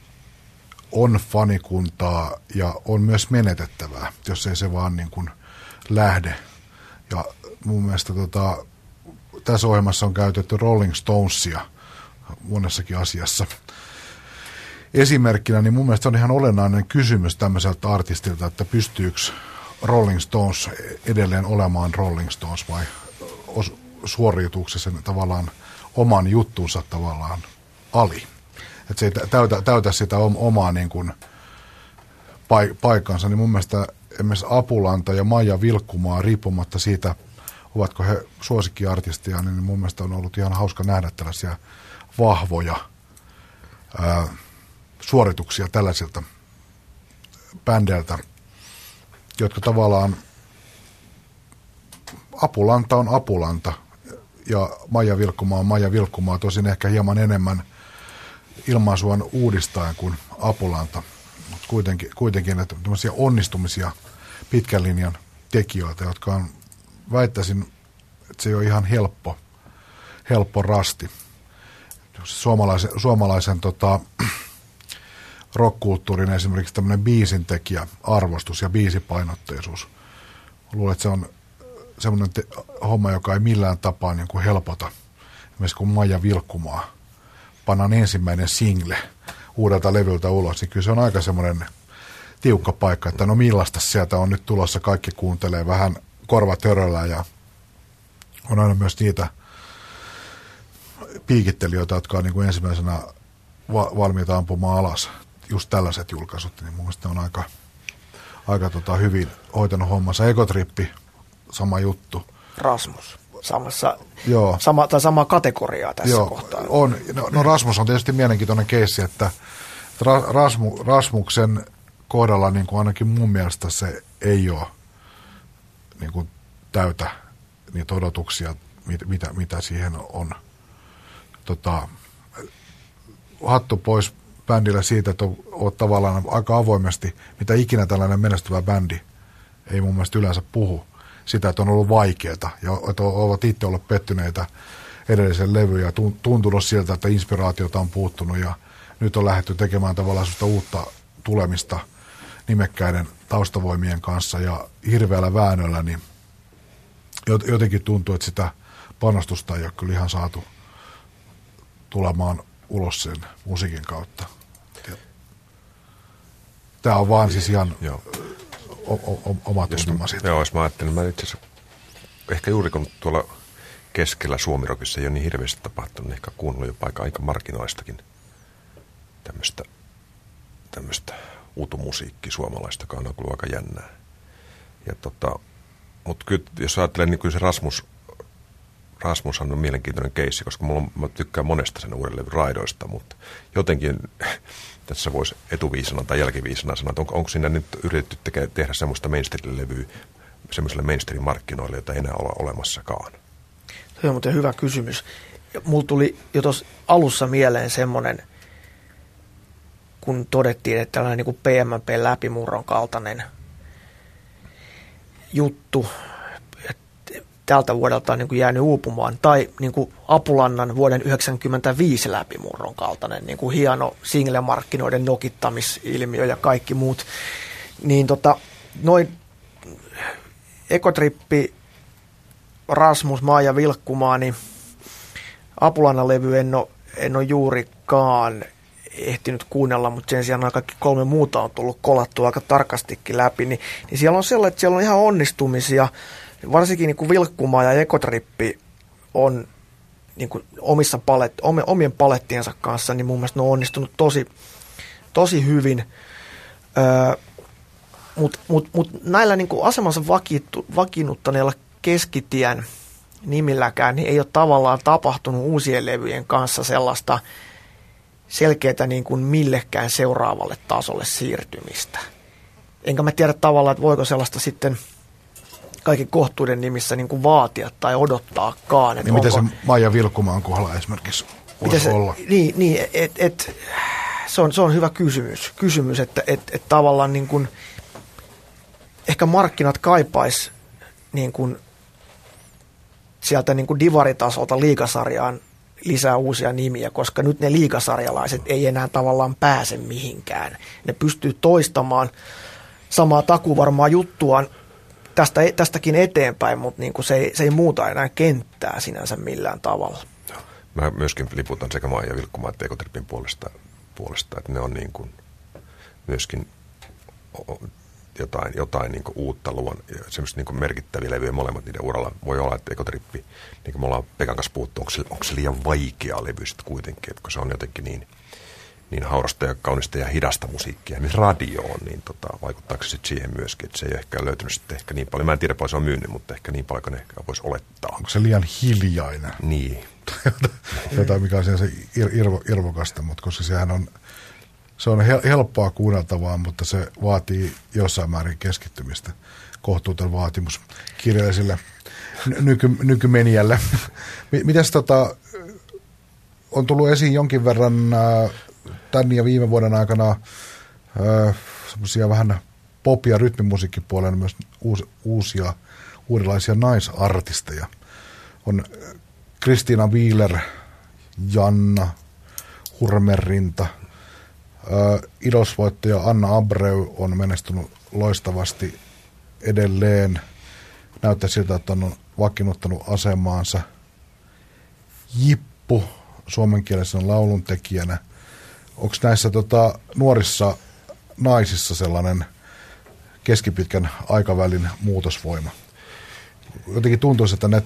on fanikuntaa ja on myös menetettävää, jos ei se vaan niin kuin lähde. Ja mun mielestä tota, tässä ohjelmassa on käytetty Rolling Stonesia monessakin asiassa esimerkkinä, niin mun mielestä on ihan olennainen kysymys tämmöiseltä artistilta, että pystyykö Rolling Stones edelleen olemaan Rolling Stones vai suoriutuuko se sen tavallaan oman juttunsa tavallaan ali. Että se ei täytä, täytä sitä omaa niin kuin paikkansa, niin mun mielestä esimerkiksi Apulanta ja Maija Vilkkumaa, riippumatta siitä, ovatko he suosikkiartisteja, niin mun mielestä on ollut ihan hauska nähdä tällaisia vahvoja ää, suorituksia tällaisilta bändeiltä, jotka tavallaan Apulanta on Apulanta ja Maija Vilkkumaa on Maija Vilkkumaa, tosin ehkä hieman enemmän ilmaisuan uudistaen kuin Apulanta, mutta kuitenkin, kuitenkin että onnistumisia pitkän linjan tekijöitä, jotka on, väittäisin, että se ei ole ihan helppo, helppo rasti. Suomalaisen, suomalaisen tota, rockkulttuurin esimerkiksi tämmöinen biisintekijä, arvostus ja biisipainotteisuus. Luulen, että se on semmoinen te- homma, joka ei millään tapaa niin kuin helpota. Esimerkiksi kun Maija Vilkkumaa pannaan ensimmäinen single uudelta levyltä ulos, niin kyllä se on aika semmoinen tiukka paikka, että no millaista sieltä on nyt tulossa, kaikki kuuntelee vähän korvatöröllä ja on aina myös niitä piikittelijöitä, jotka on niin kuin ensimmäisenä va- valmiita ampumaan alas just tällaiset julkaisut, niin mun mielestä on aika, aika tota hyvin hoitanut hommansa. Ekotrippi, sama juttu. Rasmus, samassa, Joo. Sama, tai sama kategoriaa tässä Joo, kohtaa. On. No, no Rasmus on tietysti mielenkiintoinen keissi, että Rasmu, Rasmuksen kohdalla niin kuin ainakin mun mielestä se ei ole niin kuin täytä niitä odotuksia, mit, mitä, mitä siihen on. Tota, hattu pois bändillä siitä, että olet tavallaan aika avoimesti, mitä ikinä tällainen menestyvä bändi ei mun mielestä yleensä puhu, sitä, että on ollut vaikeaa ja että ovat itse olleet pettyneitä edellisen levyyn ja tuntunut siltä, että inspiraatiota on puuttunut ja nyt on lähdetty tekemään tavallaan uutta tulemista nimekkäiden taustavoimien kanssa ja hirveällä väännöllä, niin jotenkin tuntuu, että sitä panostusta ei ole kyllä ihan saatu tulemaan ulos sen musiikin kautta. Tämä on vaan siis ihan Joo. O, o, oma tuntuma siitä. Joo, jos mä ajattelin, mä itse asiassa ehkä juuri kun tuolla keskellä Suomirokissa ei ole niin hirveästi tapahtunut, niin ehkä kuunnellut jopa aika, aika marginaistakin tämmöistä, tämmöistä utumusiikki suomalaista, joka on ollut aika jännää. Ja tota, mutta kyllä, jos ajattelee, niin kyllä se Rasmus Rasmus on mielenkiintoinen keissi, koska mulla, mä tykkään monesta sen uuden levyn raidoista, mutta jotenkin tässä voisi etuviisana tai jälkiviisana sanoa, että onko, onko siinä nyt yritetty teke, tehdä semmoista mainstream-levyä semmoiselle mainstream-markkinoille, jota ei enää ole olemassakaan? Se on muuten hyvä kysymys. Mulla tuli jo tuossa alussa mieleen semmoinen, kun todettiin, että tällainen niin PMP-läpimurron kaltainen juttu tältä vuodelta on niin kuin jäänyt uupumaan. Tai niin kuin Apulannan vuoden 1995 läpimurron kaltainen niin kuin hieno single-markkinoiden nokittamisilmiö ja kaikki muut. Niin tota, noin Ekotrippi, Rasmus, Maa ja Vilkkumaa, niin Apulana-levy en ole, en ole juurikaan ehtinyt kuunnella, mutta sen sijaan kaikki kolme muuta on tullut kolattua aika tarkastikin läpi, niin, niin siellä on sellainen, että siellä on ihan onnistumisia, varsinkin niin kuin Vilkkumaa ja Ekotrippi on niin kuin omissa palet, omien palettiensa kanssa, niin mun mielestä ne on onnistunut tosi, tosi hyvin. Öö, Mutta mut, mut näillä niin kuin asemansa vakiintu, vakiinnuttaneilla keskitien nimilläkään niin ei ole tavallaan tapahtunut uusien levyjen kanssa sellaista selkeää niin kuin millekään seuraavalle tasolle siirtymistä. Enkä mä tiedä tavallaan, että voiko sellaista sitten kaiken kohtuuden nimissä niin kuin vaatia tai odottaakaan. Niin onko, miten se Maija Vilkumaan kohdalla esimerkiksi voisi se, olla? Niin, niin et, et, se, on, se on hyvä kysymys, kysymys että et, et tavallaan niin kuin, ehkä markkinat kaipais niin kuin sieltä niin kuin divaritasolta liikasarjaan lisää uusia nimiä, koska nyt ne liikasarjalaiset ei enää tavallaan pääse mihinkään. Ne pystyy toistamaan samaa takuvarmaa juttuaan tästä, tästäkin eteenpäin, mutta niin kuin se, ei, se ei muuta enää kenttää sinänsä millään tavalla. Mä myöskin liputan sekä Maa ja Vilkkumaa että Ekotripin puolesta, puolesta, että ne on niin kuin myöskin jotain, jotain niin uutta luon, semmoista niin merkittäviä levyjä molemmat niiden uralla. Voi olla, että ekotrippi, niin kuin me ollaan Pekan kanssa puhuttu, onko se, onko se liian vaikea levy sitten kuitenkin, että kun se on jotenkin niin, niin haurasta ja kaunista ja hidasta musiikkia, missä radio on, niin tota, vaikuttaako se siihen myöskin, että se ei ehkä löytynyt sitten ehkä niin paljon. Mä en tiedä paljon se on myynyt, mutta ehkä niin paljon kuin ehkä voisi olettaa. Onko se liian hiljainen? Niin. Jotain, mikä on se irvo, irvokasta, mutta koska sehän on se on helppoa kuunneltavaa, mutta se vaatii jossain määrin keskittymistä. Kohtuuton vaatimus kirjalliselle nyky, nykymeniälle. Mitäs tota, on tullut esiin jonkin verran äh, tämän ja viime vuoden aikana semmoisia vähän pop- ja rytmimusiikkipuolen myös uus, uusia uudenlaisia naisartisteja. On Kristiina Wieler, Janna, Hurmerinta – Idosvoittaja Anna Abreu on menestynyt loistavasti edelleen. Näyttää siltä, että on vakiinnuttanut asemaansa. Jippu suomenkielisen laulun tekijänä. Onko näissä tota, nuorissa naisissa sellainen keskipitkän aikavälin muutosvoima? Jotenkin tuntuisi, että ne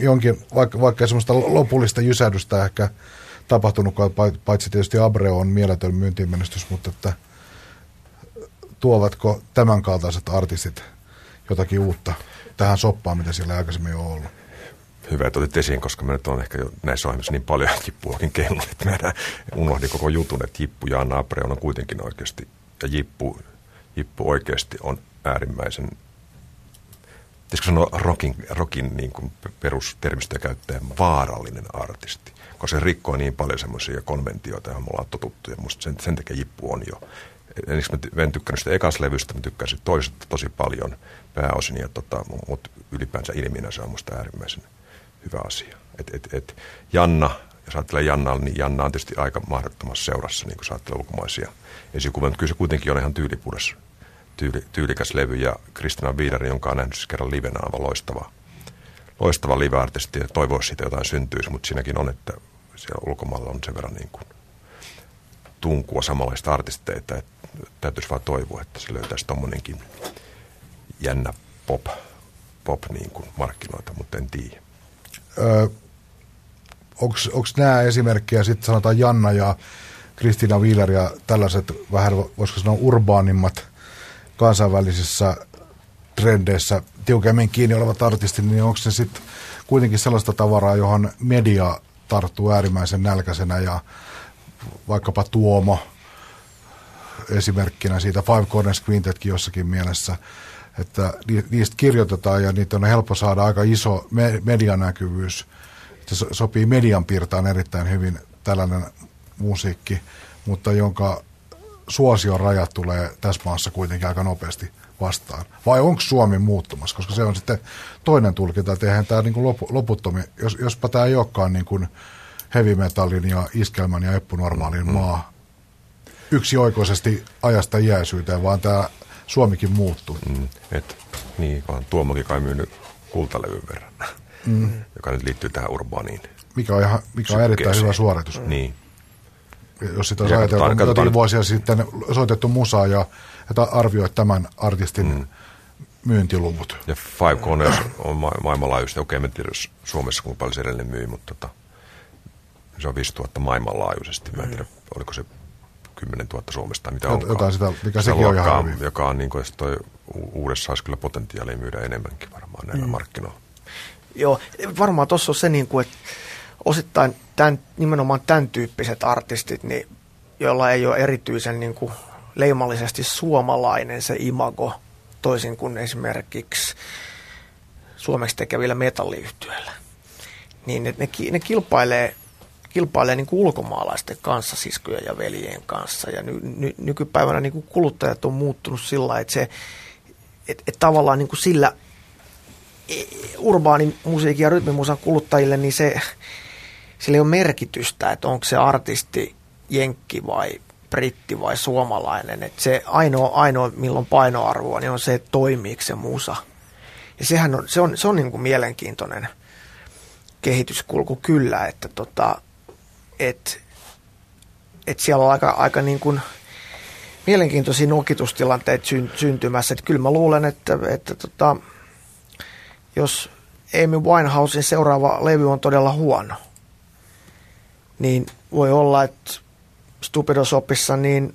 jonkin, vaikka, vaikka semmoista lopullista jysähdystä ehkä tapahtunut, paitsi tietysti Abreu on mieletön myyntimenestys, mutta että tuovatko tämänkaltaiset artistit jotakin uutta tähän soppaan, mitä siellä aikaisemmin on ollut? Hyvä, että otit esiin, koska mä nyt on ehkä jo näissä ohjelmissa niin paljon Jippuakin kellon, että mä unohdin koko jutun, että Jippu ja Anna on kuitenkin oikeasti, ja Jippu, Jippu oikeasti on äärimmäisen pitäisikö sanoa rockin, rockin niin kuin perustermistöä käyttäen vaarallinen artisti koska se rikkoo niin paljon semmoisia konventioita, joihin me ollaan totuttu, ja musta sen, sen takia Jippu on jo. Ensiksi mä en tykkännyt sitä ekas levystä, mä tykkäsin toisesta tosi paljon pääosin, ja tota, mutta ylipäänsä ilmiönä se on musta äärimmäisen hyvä asia. Et, et, et Janna, jos ajattelee Jannaa, niin Janna on tietysti aika mahdottomassa seurassa, niin kuin ajattelee ulkomaisia esikuvia, mutta kyllä se kuitenkin on ihan tyylipudas, tyyli, tyylikäs levy, ja Kristina Viidari, jonka on nähnyt siis kerran livenä, on loistava, loistava live-artisti, ja toivoisi siitä jotain syntyisi, mutta siinäkin on, että siellä ulkomailla on sen verran niin kuin tunkua samanlaista artisteita, että täytyisi vaan toivoa, että se löytäisi tommonenkin jännä pop, pop niin kuin markkinoita, mutta en tiedä. Onko nämä esimerkkejä, sitten sanotaan Janna ja Kristiina Wieler ja tällaiset vähän, voisiko sanoa, urbaanimmat kansainvälisissä trendeissä. Tiukemmin kiinni olevat artistit, niin onko se sitten kuitenkin sellaista tavaraa, johon media tarttuu äärimmäisen nälkäisenä ja vaikkapa Tuomo esimerkkinä siitä Five Corners Quintetkin jossakin mielessä, että niistä kirjoitetaan ja niitä on helppo saada aika iso medianäkyvyys. Se sopii median piirtaan erittäin hyvin tällainen musiikki, mutta jonka suosion rajat tulee tässä maassa kuitenkin aika nopeasti vastaan. Vai onko Suomi muuttumassa? Koska se on sitten toinen tulkinta, että eihän tämä niin loputtomi, jos, jospa tämä ei olekaan niin kuin heavy metallin ja iskelmän ja eppunormaalin mm. maa yksioikoisesti ajasta iäisyyteen, vaan tämä Suomikin muuttui. Mm, et, niin, vaan Tuomokin kai myynyt kultalevyn verran, mm. joka nyt liittyy tähän urbaaniin. Mikä on, ihan, mikä on erittäin hyvä suoritus. Mm. Niin. Jos sitä olisi ajateltu jotakin katsotaan. vuosia sitten soitettu musaa ja että arvioi tämän artistin mm. myyntiluvut. Ja Five Corners on ma- maailmanlaajuisesti, okei okay, en tiedä Suomessa kuinka paljon se edelleen myy, mutta tota, se on 5000 maailmanlaajuisesti. Mä en tiedä, oliko se 10 000 Suomesta mitä Jot, onkaan. Jotain sitä, mikä sekin on ihan hyvin. Joka on niin kuin, toi uudessa olisi kyllä potentiaalia myydä enemmänkin varmaan näillä mm. markkinoilla. Joo, varmaan tuossa on se, niin kuin, että osittain tämän, nimenomaan tämän tyyppiset artistit, niin, joilla ei ole erityisen niin kuin, leimallisesti suomalainen se imago, toisin kuin esimerkiksi suomeksi tekevillä metalliyhtiöillä. Niin ne, ne, ne kilpailee, kilpailee niin kuin ulkomaalaisten kanssa, siskojen ja veljen kanssa. Ja ny, ny, nykypäivänä niin kuin kuluttajat on muuttunut sillä että se et, et tavallaan niin kuin sillä e, urbaanin musiikin ja rytmimusan kuluttajille, niin se, sillä ei ole merkitystä, että onko se artisti jenkki vai britti vai suomalainen. Että se ainoa, ainoa, milloin painoarvoa, niin on se, että toimiiko se musa. Ja sehän on, se on, se on niin kuin mielenkiintoinen kehityskulku kyllä, että tota, et, et siellä on aika, aika niin kuin mielenkiintoisia nokitustilanteita syntymässä. Että kyllä mä luulen, että, että tota, jos Amy Winehousein seuraava levy on todella huono, niin voi olla, että Stupidosopissa, niin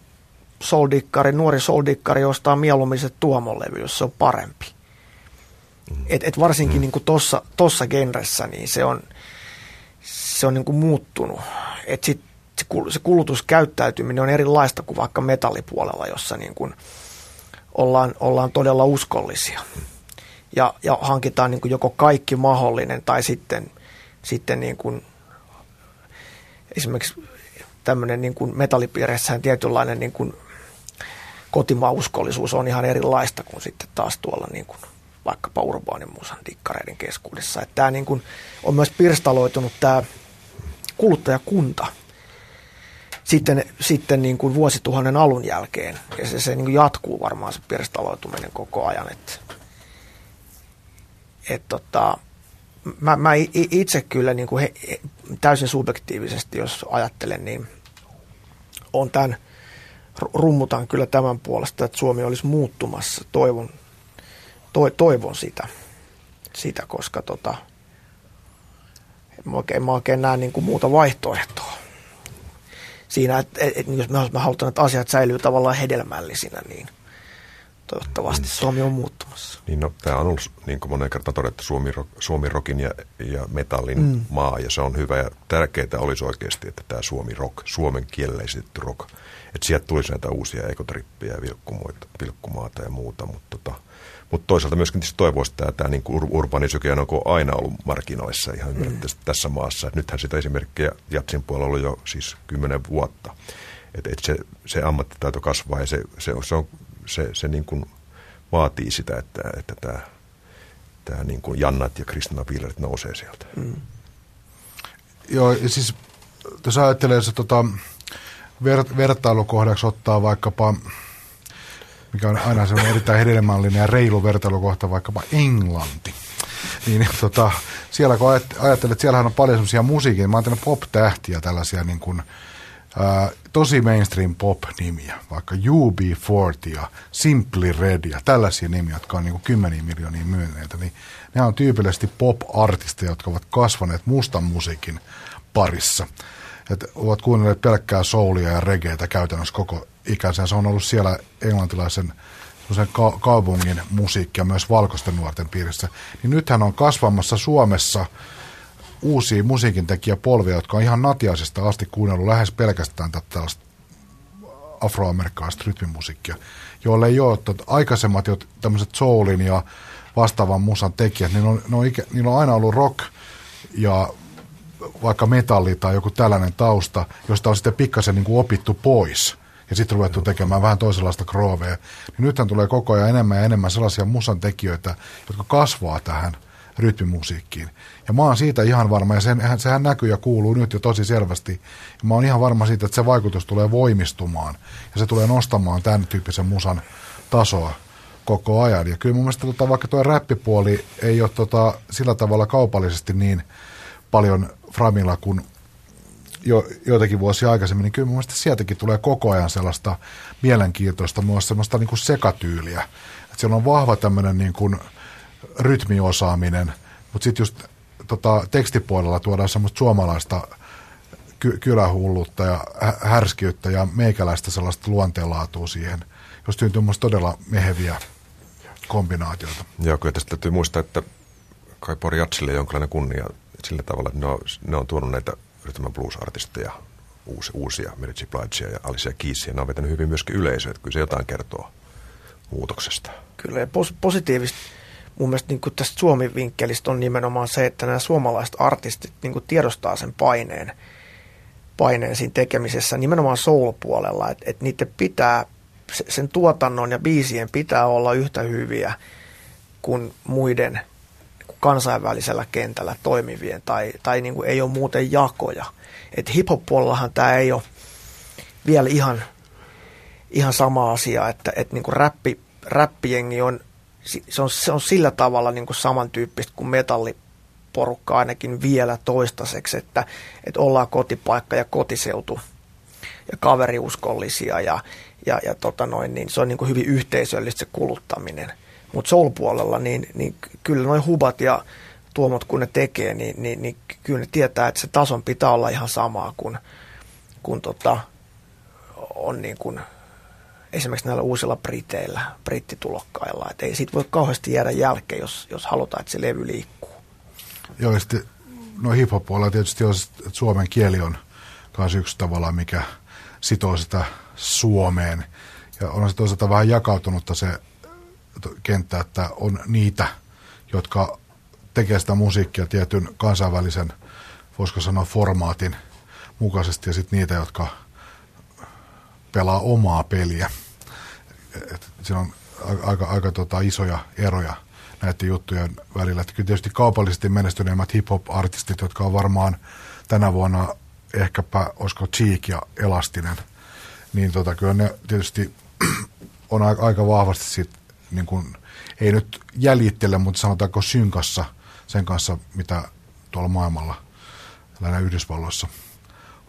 soldikkari, nuori soldikkari ostaa mieluummin se tuomolevy, jos se on parempi. Mm. Et, et varsinkin mm. niin tuossa tossa genressä, niin se on, se on niin kuin muuttunut. Et sit, se kulutuskäyttäytyminen on erilaista kuin vaikka metallipuolella, jossa niin kuin ollaan, ollaan todella uskollisia. Ja, ja hankitaan niin kuin joko kaikki mahdollinen tai sitten, sitten niin kuin esimerkiksi tämmöinen niin kuin metallipiireissähän tietynlainen niin kuin kotimaauskollisuus on ihan erilaista kuin sitten taas tuolla niin kuin vaikkapa urbaanin musan dikkareiden keskuudessa. Että tämä niin kuin on myös pirstaloitunut tämä kuluttajakunta sitten, sitten niin kuin vuosituhannen alun jälkeen. Ja se, se niin kuin jatkuu varmaan se pirstaloituminen koko ajan. Että, et tota, mä, mä itse kyllä niin kuin he, täysin subjektiivisesti, jos ajattelen, niin on tämän, rummutan kyllä tämän puolesta, että Suomi olisi muuttumassa. Toivon, to, toivon sitä, sitä koska tota, mä oikein, mä oikein näe niin kuin muuta vaihtoehtoa siinä, että, että, että jos me halutaan, että asiat säilyy tavallaan hedelmällisinä, niin toivottavasti. Suomi on muuttumassa. Niin no, tämä on ollut niin kuin monen kertaan todettu Suomi, Suomi rockin ja, ja metallin mm. maa ja se on hyvä ja tärkeää olisi oikeasti, että tämä Suomi rock, suomen kielellä esitetty rock, että sieltä tulisi näitä uusia ekotrippejä ja vilkkumaata ja muuta, mutta tota, mutta toisaalta myöskin toivoisi, että tämä niin urbanisyke on aina ollut markkinoissa ihan mm. tässä maassa. Et nythän sitä esimerkkiä Jatsin puolella ollut jo siis kymmenen vuotta. Et, et se, se ammattitaito kasvaa ja se, se, se on se, se niin kuin vaatii sitä, että, että tämä, tämä niin kuin Jannat ja Kristina Piilerit nousee sieltä. Mm. Joo, siis jos ajattelee se tota, ver, vertailukohdaksi ottaa vaikkapa, mikä on aina semmoinen erittäin hedelmällinen ja reilu vertailukohta, vaikkapa Englanti. Niin tota, siellä kun ajattelet, että siellähän on paljon semmoisia musiikin, mä oon pop-tähtiä, tällaisia niin kuin, tosi mainstream pop-nimiä, vaikka UB40 ja Simply Red ja tällaisia nimiä, jotka on niin kuin kymmeniä miljoonia myynneitä, niin ne on tyypillisesti pop-artisteja, jotka ovat kasvaneet mustan musiikin parissa. Et ovat kuunnelleet pelkkää soulia ja regeitä käytännössä koko ikänsä. Se on ollut siellä englantilaisen ka- kaupungin musiikkia myös valkoisten nuorten piirissä. Niin nythän on kasvamassa Suomessa – uusia musiikintekijäpolvia, jotka on ihan natiaisesta asti kuunnellut lähes pelkästään tällaista afroamerikkalaista rytmimusiikkia, joille ei ole että aikaisemmat jo tämmöiset soulin ja vastaavan musan tekijät, niin on, ne on, ikä, niillä on aina ollut rock ja vaikka metalli tai joku tällainen tausta, josta on sitten pikkasen niin kuin opittu pois ja sitten ruvettu tekemään vähän toisenlaista kroovea. Niin nythän tulee koko ajan enemmän ja enemmän sellaisia musan tekijöitä, jotka kasvaa tähän rytmimusiikkiin. Ja mä oon siitä ihan varma, ja sen, sehän näkyy ja kuuluu nyt jo tosi selvästi. Ja mä oon ihan varma siitä, että se vaikutus tulee voimistumaan, ja se tulee nostamaan tämän tyyppisen musan tasoa koko ajan. Ja kyllä mun mielestä tota, vaikka tuo räppipuoli ei ole tota, sillä tavalla kaupallisesti niin paljon framilla kuin jo, joitakin vuosia aikaisemmin, niin kyllä mun mielestä sieltäkin tulee koko ajan sellaista mielenkiintoista, myös sellaista niin kuin sekatyyliä. Että siellä on vahva tämmöinen niin kuin rytmiosaaminen, mutta sitten just tota, tekstipuolella tuodaan semmoista suomalaista ky- kylähullutta ja härskiyttä ja meikäläistä sellaista luonteenlaatua siihen, jos syntyy musta todella meheviä kombinaatioita. Joo, kyllä tästä täytyy muistaa, että kai Pori Jatsille jonkinlainen kunnia sillä tavalla, että ne on, ne on tuonut näitä rytmän blues-artisteja, uusi, uusia, Mary. Bligea ja Alicia Keysia, ne on vetänyt hyvin myöskin yleisöä, että kyllä se jotain kertoo muutoksesta. Kyllä, ja pos- positiivista mun mielestä niin tästä Suomi-vinkkelistä on nimenomaan se, että nämä suomalaiset artistit niin tiedostaa sen paineen, paineen siinä tekemisessä, nimenomaan soul-puolella, että, että niiden pitää, sen tuotannon ja biisien pitää olla yhtä hyviä kuin muiden kansainvälisellä kentällä toimivien, tai, tai niin kuin ei ole muuten jakoja. Että hip-hop-puolellahan tämä ei ole vielä ihan, ihan sama asia, että, että niin kuin räppi, räppijengi on se on, se on sillä tavalla niin kuin samantyyppistä kuin metalliporukka ainakin vielä toistaiseksi, että, että ollaan kotipaikka ja kotiseutu ja kaveriuskollisia ja, ja, ja tota noin, niin se on niin kuin hyvin yhteisöllistä se kuluttaminen. Mutta soul-puolella, niin, niin kyllä noin hubat ja tuomot kun ne tekee, niin, niin, niin kyllä ne tietää, että se tason pitää olla ihan samaa kuin, kuin tota, on niin kuin – esimerkiksi näillä uusilla briteillä, brittitulokkailla. Että ei siitä voi kauheasti jäädä jälkeen, jos, jos halutaan, että se levy liikkuu. Joo, ja sitten no hip tietysti on, että suomen kieli on myös yksi tavalla, mikä sitoo sitä Suomeen. Ja on se toisaalta vähän jakautunutta se kenttä, että on niitä, jotka tekee sitä musiikkia tietyn kansainvälisen, voisiko sanoa, formaatin mukaisesti, ja sitten niitä, jotka pelaa omaa peliä. Et siinä on aika, aika tota, isoja eroja näiden juttujen välillä. Että kyllä tietysti kaupallisesti menestyneimmät hip-hop-artistit, jotka on varmaan tänä vuonna ehkäpä, olisiko Cheek ja Elastinen, niin tota, kyllä ne tietysti on aika vahvasti sit, niin kun, ei nyt jäljittele, mutta sanotaanko synkassa sen kanssa, mitä tuolla maailmalla, lähinnä Yhdysvalloissa –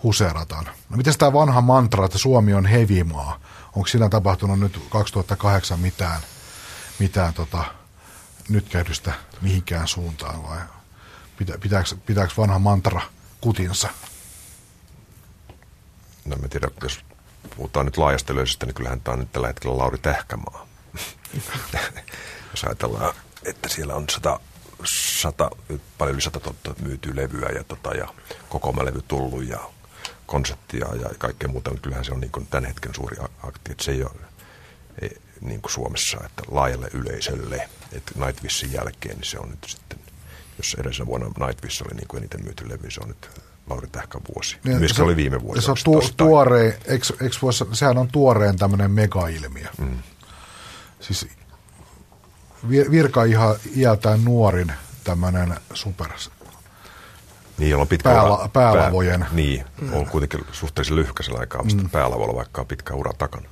huseerataan. No miten tämä vanha mantra, että Suomi on hevimaa, onko siinä tapahtunut nyt 2008 mitään, mitään tota, nytkähdystä mihinkään suuntaan vai pitä, pitääkö, vanha mantra kutinsa? No en tiedä, jos puhutaan nyt laajasta yleisöstä, niin kyllähän tämä on nyt tällä hetkellä Lauri Tähkämaa. jos ajatellaan, että siellä on sata, sata paljon yli sata myytyä levyä ja, tota, ja koko levy tullut ja konseptia ja kaikkea muuta, mutta kyllähän se on niin kuin tämän hetken suuri akti, että se ei ole ei, niin kuin Suomessa, että laajalle yleisölle, että Nightwishin jälkeen, niin se on nyt sitten, jos edellisenä vuonna Nightwish oli niin kuin eniten myyty levy, se on nyt Lauri Tähkän vuosi. Niin, Myös se oli viime vuosi. Se on tu, tuore, eikö, eikö vuosi, sehän on tuoreen tämmöinen megailmiö. Mm. Siis virka ihan iältään nuorin tämmöinen super niin, jolla on pitkä Pääla, ura, päälavojen. Pää, niin, mm. on kuitenkin suhteellisen lyhkäisellä aikaa, mutta mm. päälavoilla vaikka on pitkä ura takana.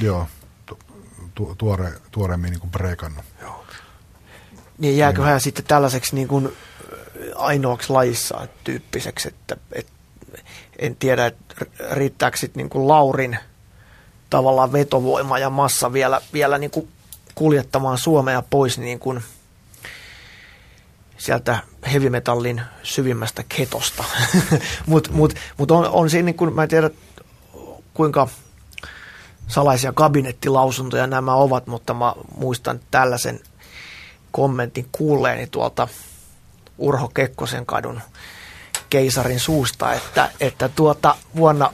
Joo, tu, tuore, tuoreemmin niin kuin breikannut. Joo. Niin jääköhän niin. sitten tällaiseksi niin kuin ainoaksi lajissa tyyppiseksi, että, että en tiedä, että riittääkö sitten niin kuin Laurin tavallaan vetovoima ja massa vielä, vielä niin kuin kuljettamaan Suomea pois niin kuin – sieltä heavy metallin syvimmästä ketosta. Mutta mut, mut on, on siinä, niin kun, mä en tiedä kuinka salaisia kabinettilausuntoja nämä ovat, mutta mä muistan tällaisen kommentin kuulleeni tuolta Urho Kekkosen kadun keisarin suusta, että, että tuota vuonna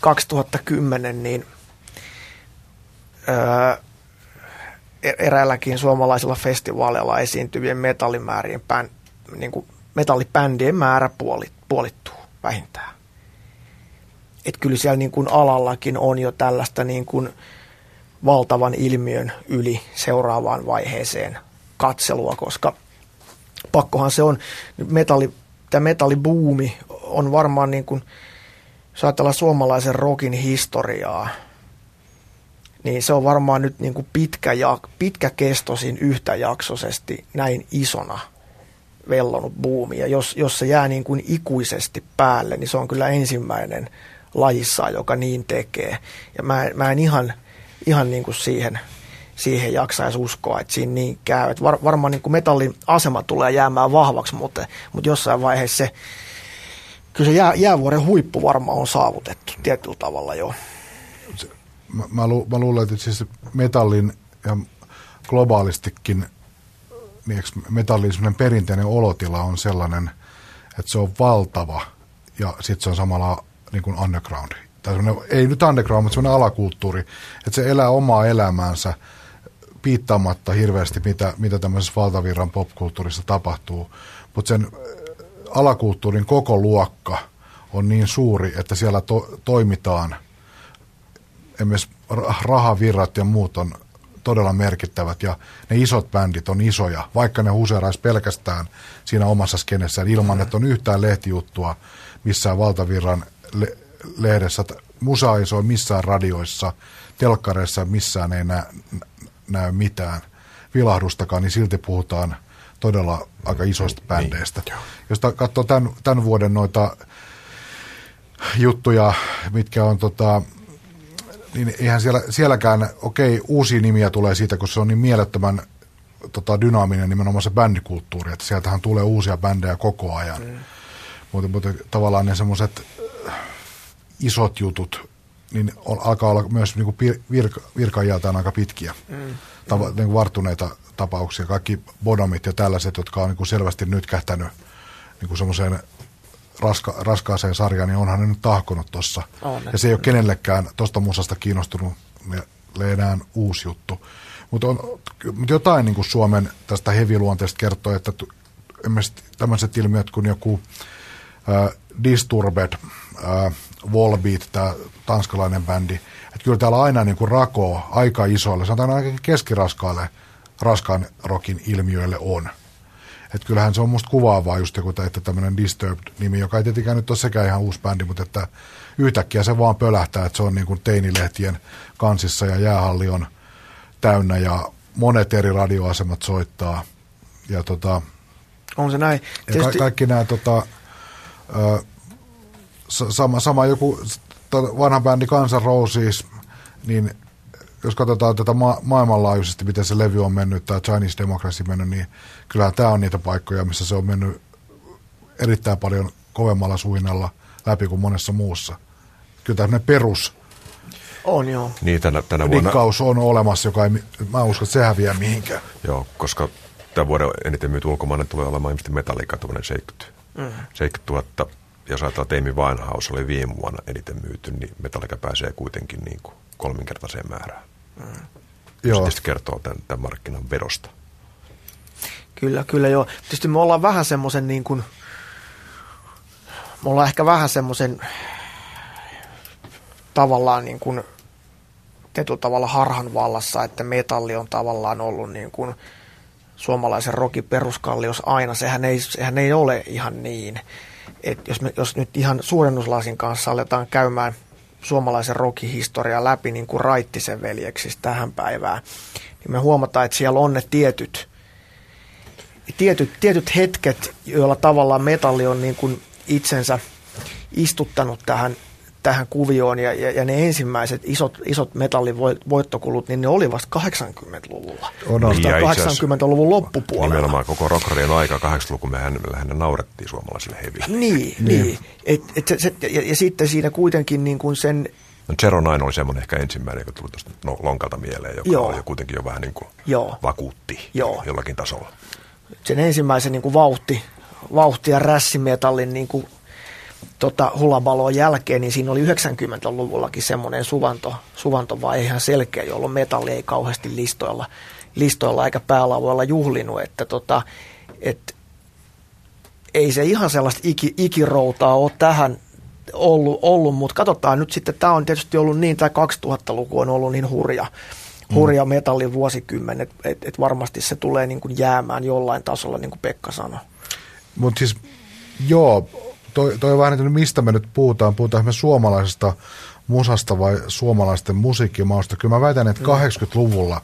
2010 niin öö, eräälläkin suomalaisilla festivaaleilla esiintyvien metallimäärien bän, niin kuin metallibändien määrä puolit, puolittuu vähintään. Et kyllä siellä niin kuin alallakin on jo tällaista niin kuin valtavan ilmiön yli seuraavaan vaiheeseen katselua, koska pakkohan se on, metalli, tämä metallibuumi on varmaan niin kuin, jos ajatellaan suomalaisen rokin historiaa, niin se on varmaan nyt niin kuin pitkä, pitkäkestoisin yhtäjaksoisesti näin isona vellonut buumi. Ja jos, jos se jää niin kuin ikuisesti päälle, niin se on kyllä ensimmäinen lajissa, joka niin tekee. Ja mä, mä en ihan, ihan niin kuin siihen, siihen jaksaisi uskoa, että siinä niin käy. Var, varmaan niin kuin metallin asema tulee jäämään vahvaksi, mutta, mutta jossain vaiheessa se, kyllä se jää, jäävuoren huippu varmaan on saavutettu tietyllä tavalla jo. Mä, lu, mä luulen, että siis metallin ja globaalistikin niin metallin perinteinen olotila on sellainen, että se on valtava ja sitten se on samalla niin kuin underground. Tai ei nyt underground, mutta semmoinen alakulttuuri, että se elää omaa elämäänsä piittaamatta hirveästi, mitä, mitä tämmöisessä valtavirran popkulttuurissa tapahtuu. Mutta sen alakulttuurin koko luokka on niin suuri, että siellä to, toimitaan, esimerkiksi rahavirrat ja muut on todella merkittävät ja ne isot bändit on isoja, vaikka ne huseeraisi pelkästään siinä omassa skenessään ilman, että on yhtään lehtijuttua missään valtavirran le- lehdessä. Musa ei soi missään radioissa, telkkareissa missään ei näy, näy mitään vilahdustakaan, niin silti puhutaan todella aika isoista niin, bändeistä. Jos katsoo tämän, tämän vuoden noita juttuja, mitkä on tota, niin eihän siellä, sielläkään, okei, uusia nimiä tulee siitä, kun se on niin mielettömän tota, dynaaminen nimenomaan se bändikulttuuri, että sieltähän tulee uusia bändejä koko ajan. Mm. Mutta, mutta tavallaan ne semmoiset äh, isot jutut, niin on, alkaa olla myös niin virka, virkaajaltaan aika pitkiä. Mm. Tava, niin kuin varttuneita tapauksia. Kaikki bodomit ja tällaiset, jotka on niin kuin selvästi nyt kähtänyt niin kuin semmoiseen raska, raskaaseen sarjaan, niin onhan ne nyt tahkonut tuossa. Ja se ei ole kenellekään tuosta musasta kiinnostunut enää uusi juttu. Mutta mut jotain niin kuin Suomen tästä heviluonteesta kertoo, että tämmöiset ilmiöt kuin joku äh, Disturbed, äh, Volbeat, tämä tanskalainen bändi, että kyllä täällä aina niin kuin rakoo aika isoille, sanotaan ainakin keskiraskaalle raskaan rokin ilmiöille on. Että kyllähän se on musta kuvaavaa just joku, että tämmöinen Disturbed-nimi, joka ei tietenkään nyt ole sekään ihan uusi bändi, mutta että yhtäkkiä se vaan pölähtää, että se on niin kuin teinilehtien kansissa ja jäähalli on täynnä ja monet eri radioasemat soittaa. Ja tota, on se näin. Ja Tietysti... ka- kaikki nämä tota, ö, sama, sama joku vanha bändi Kansan Roses, niin jos katsotaan tätä ma- maailmanlaajuisesti, miten se levy on mennyt, tämä Chinese Democracy mennyt, niin kyllä tämä on niitä paikkoja, missä se on mennyt erittäin paljon kovemmalla suinnalla läpi kuin monessa muussa. Kyllä tämmöinen perus on joo. Niin, tänä, tänä vuonna... Rikkaus on olemassa, joka ei, mä uskon, että se häviää mihinkään. Joo, koska tämän vuoden eniten myyty ulkomainen tulee olemaan ilmeisesti Metallica, 70, mm. 70 000. Jos ajatellaan, että Amy Winehouse oli viime vuonna eniten myyty, niin Metallica pääsee kuitenkin niin kuin kolminkertaiseen määrään. Mm. Joo. Tietysti kertoo tämän, tämän markkinan vedosta. Kyllä, kyllä joo. Tietysti me ollaan vähän semmoisen niin kuin, me ollaan ehkä vähän semmoisen tavallaan niin kuin tietyllä tavalla harhan vallassa, että metalli on tavallaan ollut niin kuin suomalaisen rokin peruskallios aina. Sehän ei, sehän ei ole ihan niin. Et jos, me, jos nyt ihan suurennuslasin kanssa aletaan käymään – suomalaisen rokihistoriaa läpi niin kuin Raittisen veljeksistä tähän päivään, niin me huomataan, että siellä on ne tietyt, tietyt, tietyt hetket, joilla tavallaan metalli on niin kuin itsensä istuttanut tähän tähän kuvioon ja, ja, ja ne ensimmäiset isot, isot metallivoittokulut, niin ne oli vasta 80-luvulla. On, on. 80-luvun loppupuolella. Nimenomaan koko rockarien aika 80-luku mehän lähinnä naurettiin suomalaisille heville. Niin, niin. niin. Et, et se, se, ja, ja sitten siinä kuitenkin niin kuin sen... No Zero Nine oli semmoinen ehkä ensimmäinen, joka tuli tuosta no, lonkalta mieleen, joka Joo. oli kuitenkin jo vähän niin kuin Joo. vakuutti Joo. jollakin tasolla. Sen ensimmäisen niin kuin vauhti, vauhti ja rässimetallin niin kuin tota, Hulabalon jälkeen, niin siinä oli 90-luvullakin semmoinen suvanto, suvantovaihe ihan selkeä, jolloin metalli ei kauheasti listoilla, listoilla eikä päälavoilla juhlinut, että tota, et, ei se ihan sellaista iki, ikiroutaa ole tähän ollut, ollut mutta katsotaan nyt sitten, tämä on tietysti ollut niin, tai 2000-luku on ollut niin hurja, hurja mm. metallin vuosikymmen, että et, et varmasti se tulee niin kuin jäämään jollain tasolla, niin kuin Pekka sanoi. Mutta siis joo, toi, toi vähän, että mistä me nyt puhutaan, puhutaan me suomalaisesta musasta vai suomalaisten musiikkimausta. Kyllä mä väitän, että 80-luvulla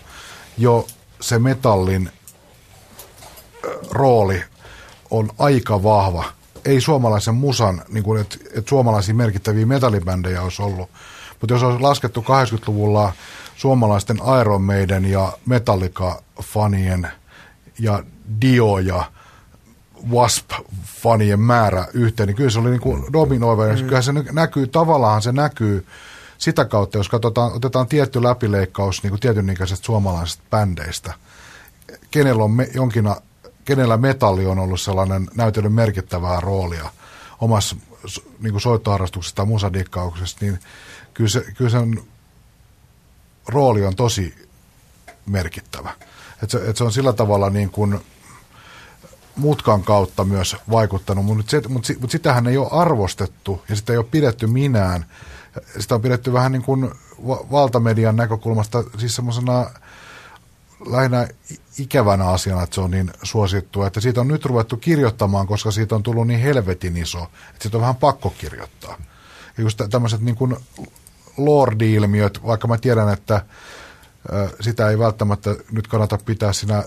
jo se metallin rooli on aika vahva. Ei suomalaisen musan, niin kuin, että, että suomalaisia merkittäviä metallibändejä olisi ollut. Mutta jos olisi laskettu 80-luvulla suomalaisten Iron Maiden ja Metallica-fanien ja Dio ja Wasp-fanien määrä yhteen, niin kyllä se oli niin kuin dominoiva. Mm. Kyllä se näkyy, tavallaan se näkyy sitä kautta, jos katsotaan, otetaan tietty läpileikkaus niin kuin tietyn ikäisestä suomalaisesta bändeistä, kenellä on me, jonkina, kenellä metalli on ollut sellainen näytellyt merkittävää roolia omassa niin kuin soittoharrastuksessa tai musadikkauksessa, niin kyllä, se, kyllä sen rooli on tosi merkittävä. Et se, et se on sillä tavalla niin kuin mutkan kautta myös vaikuttanut, mutta, se, mutta, mutta sitähän ei ole arvostettu ja sitä ei ole pidetty minään. Sitä on pidetty vähän niin kuin valtamedian näkökulmasta siis semmoisena lähinnä ikävänä asiana, että se on niin suosittu, että siitä on nyt ruvettu kirjoittamaan, koska siitä on tullut niin helvetin iso, että siitä on vähän pakko kirjoittaa. Ja just tämmöiset niin kuin lordi-ilmiöt, vaikka mä tiedän, että sitä ei välttämättä nyt kannata pitää siinä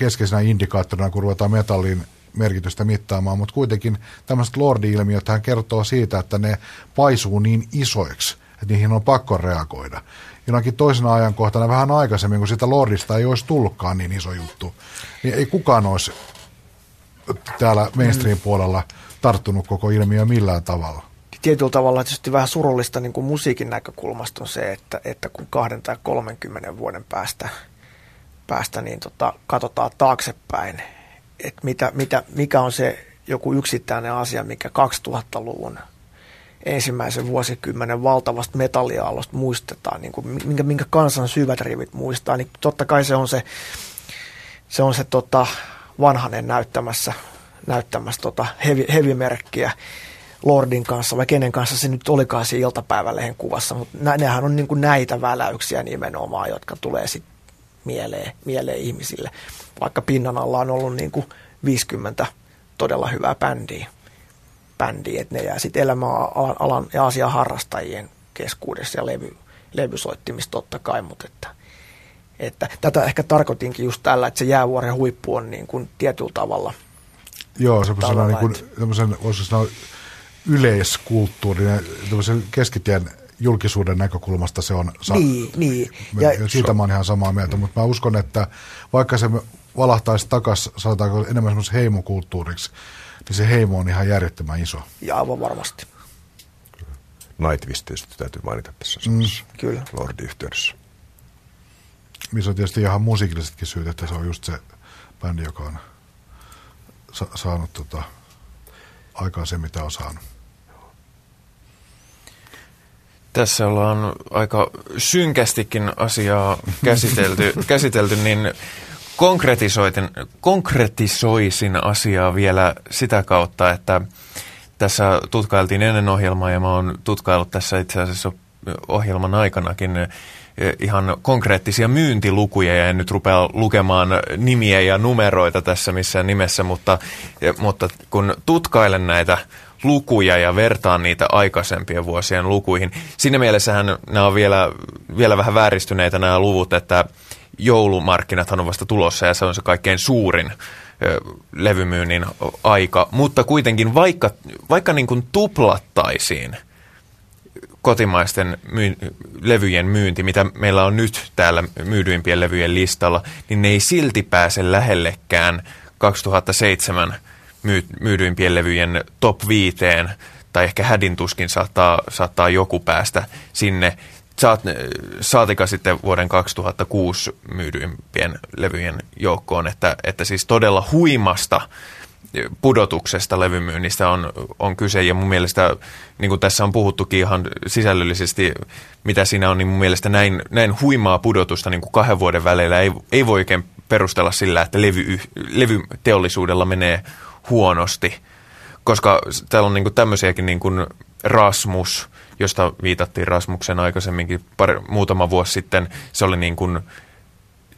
keskeisenä indikaattorina, kun ruvetaan metallin merkitystä mittaamaan, mutta kuitenkin tämmöiset lordi-ilmiöt hän kertoo siitä, että ne paisuu niin isoiksi, että niihin on pakko reagoida. Jonakin toisena ajankohtana vähän aikaisemmin, kun sitä lordista ei olisi tullutkaan niin iso juttu, niin ei kukaan olisi täällä mainstream-puolella tarttunut koko ilmiö millään tavalla tietyllä tavalla tietysti vähän surullista niin kuin musiikin näkökulmasta on se, että, että kun kahden tai 30 vuoden päästä, päästä niin tota, katsotaan taaksepäin, että mitä, mitä, mikä on se joku yksittäinen asia, mikä 2000-luvun ensimmäisen vuosikymmenen valtavasta metalliaalosta muistetaan, niin kuin, minkä, minkä kansan syvät rivit muistaa, niin totta kai se on se, se, on se tota, vanhanen näyttämässä, näyttämässä tota heavy, heavy-merkkiä. Lordin kanssa vai kenen kanssa se nyt olikaan siinä iltapäivälehen kuvassa, mutta nehän on niin kuin näitä väläyksiä nimenomaan, jotka tulee sitten mieleen, mieleen ihmisille. Vaikka pinnan alla on ollut niin kuin 50 todella hyvää bändiä, bändiä että ne jää sitten elämäalan alan ja asian harrastajien keskuudessa ja levy, levysoittimista totta kai, mutta että, että tätä ehkä tarkoitinkin just tällä, että se jäävuoren huippu on niin kuin tietyllä tavalla. Joo, semmoisena niin kuin, voisi sanoa yleiskulttuurinen, keskitien julkisuuden näkökulmasta se on... Sa- niin, niin. Ja, siitä mä oon ihan samaa mieltä, mutta mä uskon, että vaikka se valahtaisi takaisin, sanotaanko enemmän semmoisen heimokulttuuriksi, niin se heimo on ihan järjettömän iso. Ja aivan varmasti. Nightwish tietysti täytyy mainita tässä mm. Kyllä. Lordi-yhteydessä. Missä on tietysti ihan musiikillisetkin syyt, että se on just se bändi, joka on sa- saanut tota, aikaan se, mitä on saanut. Tässä ollaan aika synkästikin asiaa käsitelty, käsitelty niin konkretisoitin, konkretisoisin asiaa vielä sitä kautta, että tässä tutkailtiin ennen ohjelmaa ja mä oon tutkaillut tässä itse asiassa ohjelman aikanakin ihan konkreettisia myyntilukuja ja en nyt rupea lukemaan nimiä ja numeroita tässä missään nimessä, mutta, mutta kun tutkailen näitä lukuja ja vertaan niitä aikaisempien vuosien lukuihin. Siinä mielessähän nämä on vielä, vielä vähän vääristyneitä nämä luvut, että joulumarkkinathan on vasta tulossa ja se on se kaikkein suurin levymyynnin aika, mutta kuitenkin vaikka, vaikka niin kuin tuplattaisiin – kotimaisten myy- levyjen myynti, mitä meillä on nyt täällä myydyimpien levyjen listalla, niin ne ei silti pääse lähellekään 2007 myy- myydyimpien levyjen top viiteen, tai ehkä hädintuskin saattaa, saattaa joku päästä sinne. Saat, saatika sitten vuoden 2006 myydyimpien levyjen joukkoon, että, että siis todella huimasta pudotuksesta levymyynnistä on, on kyse ja mun mielestä, niin kuin tässä on puhuttukin ihan sisällöllisesti, mitä siinä on, niin mun mielestä näin, näin huimaa pudotusta niin kuin kahden vuoden väleillä ei, ei voi oikein perustella sillä, että levy, levyteollisuudella menee huonosti, koska täällä on niin kuin tämmöisiäkin niin kuin Rasmus, josta viitattiin Rasmuksen aikaisemminkin pari, muutama vuosi sitten, se oli niin kuin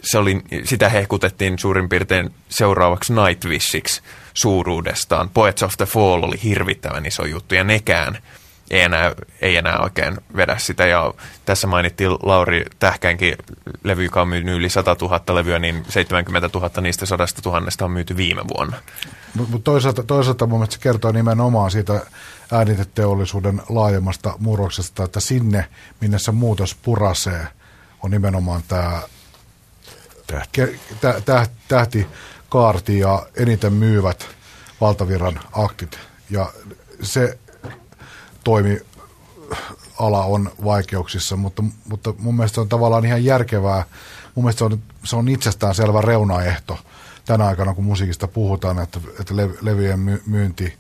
se oli, sitä hehkutettiin suurin piirtein seuraavaksi Nightwishiksi suuruudestaan. Poets of the Fall oli hirvittävän iso juttu ja nekään ei enää, ei enää oikein vedä sitä. Ja tässä mainittiin Lauri Tähkänkin levy, joka on myynyt yli 100 000 levyä, niin 70 000 niistä 100 000 on myyty viime vuonna. Mutta toisaalta, toisaalta mun mielestä se kertoo nimenomaan siitä ääniteteollisuuden laajemmasta murroksesta, että sinne, minne se muutos purasee, on nimenomaan tämä tähti. tähti, kaarti ja eniten myyvät valtavirran aktit. Ja se toimi ala on vaikeuksissa, mutta, mutta mun mielestä on tavallaan ihan järkevää. Mun mielestä se on, se on itsestään selvä reunaehto tänä aikana, kun musiikista puhutaan, että, että levyjen myynti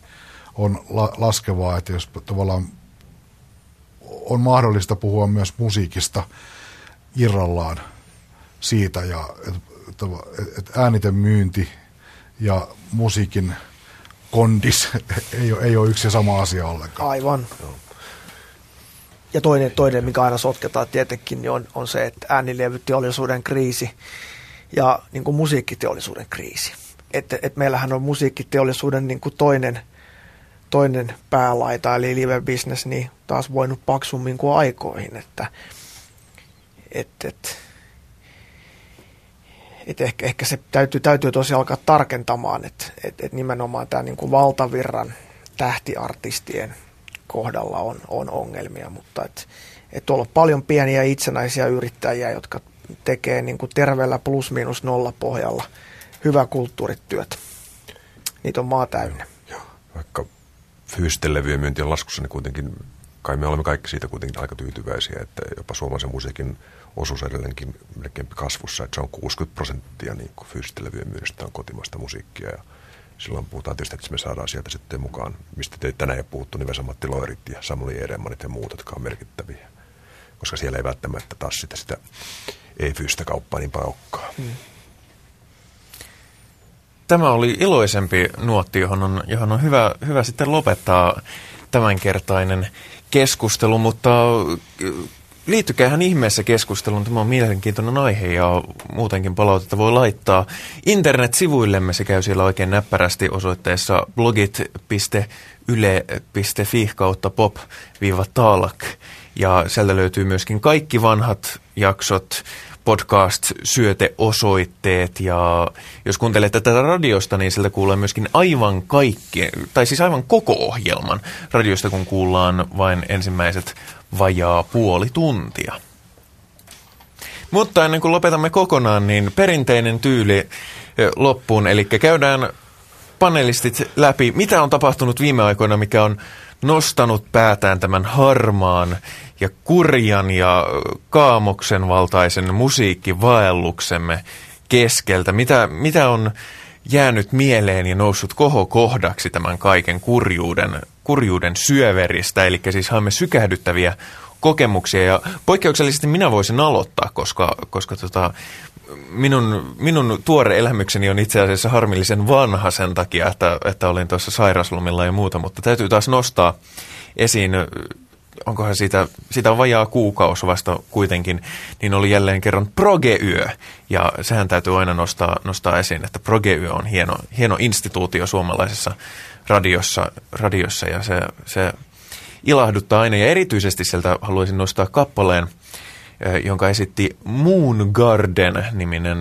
on la, laskevaa, että jos tavallaan on mahdollista puhua myös musiikista irrallaan siitä ja että, että ääniten myynti ja musiikin kondis ei ole, ei ole yksi ja sama asia ollenkaan. Aivan. Ja toinen, toinen, mikä aina sotketaan tietenkin, niin on, on se, että äänilevyteollisuuden kriisi ja niin kuin musiikkiteollisuuden kriisi. Että et meillähän on musiikkiteollisuuden niin kuin toinen, toinen päälaita, eli live business, niin taas voinut paksummin kuin aikoihin. Että et, et, et ehkä, ehkä se täytyy, täytyy tosiaan alkaa tarkentamaan, että et, et nimenomaan tämä niin kuin valtavirran tähtiartistien kohdalla on, on ongelmia, mutta että et tuolla on paljon pieniä itsenäisiä yrittäjiä, jotka tekee niin kuin terveellä plus-minus nolla pohjalla hyvää kulttuurityötä. Niitä on maa täynnä. Joo, vaikka fyysisten levyjen myynti on laskussa, niin kuitenkin kai me olemme kaikki siitä kuitenkin aika tyytyväisiä, että jopa suomalaisen musiikin osuus edelleenkin melkein kasvussa, että se on 60 prosenttia niin kuin fyysisten levyjen myynnistä on kotimaista musiikkia ja silloin puhutaan tietysti, että me saadaan sieltä sitten mukaan, mistä te tänään ei puhuttu, niin Vesa-Matti Loirit ja Samuli Edelmanit ja muut, jotka on merkittäviä, koska siellä ei välttämättä taas sitä, sitä ei-fyysistä kauppaa niin paukkaa. Hmm. Tämä oli iloisempi nuotti, johon on, johon on hyvä, hyvä sitten lopettaa tämänkertainen keskustelu, mutta liittykäähän ihmeessä keskusteluun. Tämä on mielenkiintoinen aihe ja muutenkin palautetta voi laittaa internet-sivuillemme. Se käy siellä oikein näppärästi osoitteessa blogit.yle.fi kautta pop-taalak. Ja sieltä löytyy myöskin kaikki vanhat jaksot, podcast-syöteosoitteet ja jos kuuntelette tätä radiosta, niin sieltä kuulee myöskin aivan kaikki, tai siis aivan koko ohjelman radiosta, kun kuullaan vain ensimmäiset vajaa puoli tuntia. Mutta ennen kuin lopetamme kokonaan, niin perinteinen tyyli loppuun, eli käydään panelistit läpi, mitä on tapahtunut viime aikoina, mikä on nostanut päätään tämän harmaan ja kurjan ja kaamoksen valtaisen musiikkivaelluksemme keskeltä. Mitä, mitä on jäänyt mieleen ja noussut kohokohdaksi tämän kaiken kurjuuden, kurjuuden syöveristä, eli siis haamme sykähdyttäviä kokemuksia ja poikkeuksellisesti minä voisin aloittaa, koska, koska tota, minun, minun tuore elämykseni on itse asiassa harmillisen vanha sen takia, että, että olin tuossa sairaslomilla ja muuta, mutta täytyy taas nostaa esiin onkohan siitä, siitä vajaa kuukausi vasta kuitenkin, niin oli jälleen kerran Progeyö. Ja sehän täytyy aina nostaa, nostaa esiin, että Progeyö on hieno, hieno instituutio suomalaisessa radiossa, radiossa ja se, se ilahduttaa aina. Ja erityisesti sieltä haluaisin nostaa kappaleen, jonka esitti Moon Garden-niminen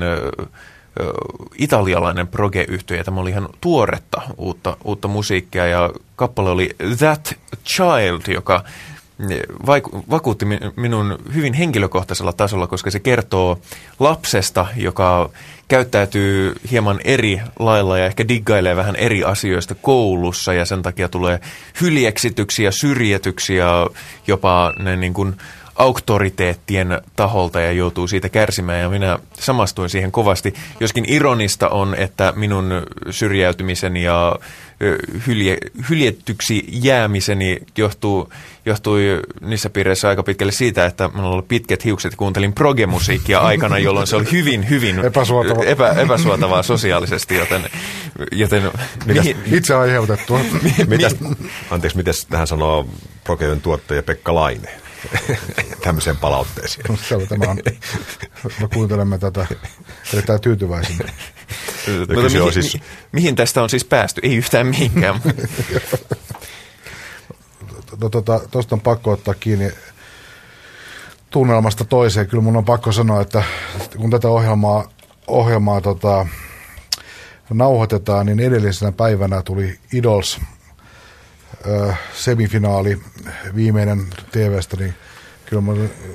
italialainen proge ja Tämä oli ihan tuoretta uutta, uutta musiikkia ja kappale oli That Child, joka vaiku- vakuutti minun hyvin henkilökohtaisella tasolla, koska se kertoo lapsesta, joka käyttäytyy hieman eri lailla ja ehkä diggailee vähän eri asioista koulussa ja sen takia tulee hyljeksityksiä, syrjetyksiä, jopa ne niin kuin auktoriteettien taholta ja joutuu siitä kärsimään ja minä samastuin siihen kovasti. Joskin ironista on, että minun syrjäytymiseni ja hylje, hyljettyksi jäämiseni johtuu, johtui niissä piireissä aika pitkälle siitä, että minulla oli pitkät hiukset ja kuuntelin progemusiikkia aikana, jolloin se oli hyvin, hyvin epäsuotavaa, epä, epäsuotavaa sosiaalisesti, joten... joten mitäs, mihin, itse aiheutettua. mitäs, anteeksi, miten tähän sanoo Progeon tuottaja Pekka Laine? Tämmöiseen palautteeseen. No, se on, tämä on, me kuuntelemme tätä erittäin tyytyväisenä. mihin, siis... mihin tästä on siis päästy? Ei yhtään mihinkään. no, tuosta tota, on pakko ottaa kiinni tunnelmasta toiseen. Kyllä mun on pakko sanoa, että kun tätä ohjelmaa, ohjelmaa tota, nauhoitetaan, niin edellisenä päivänä tuli Idols semifinaali, viimeinen TVstä, niin kyllä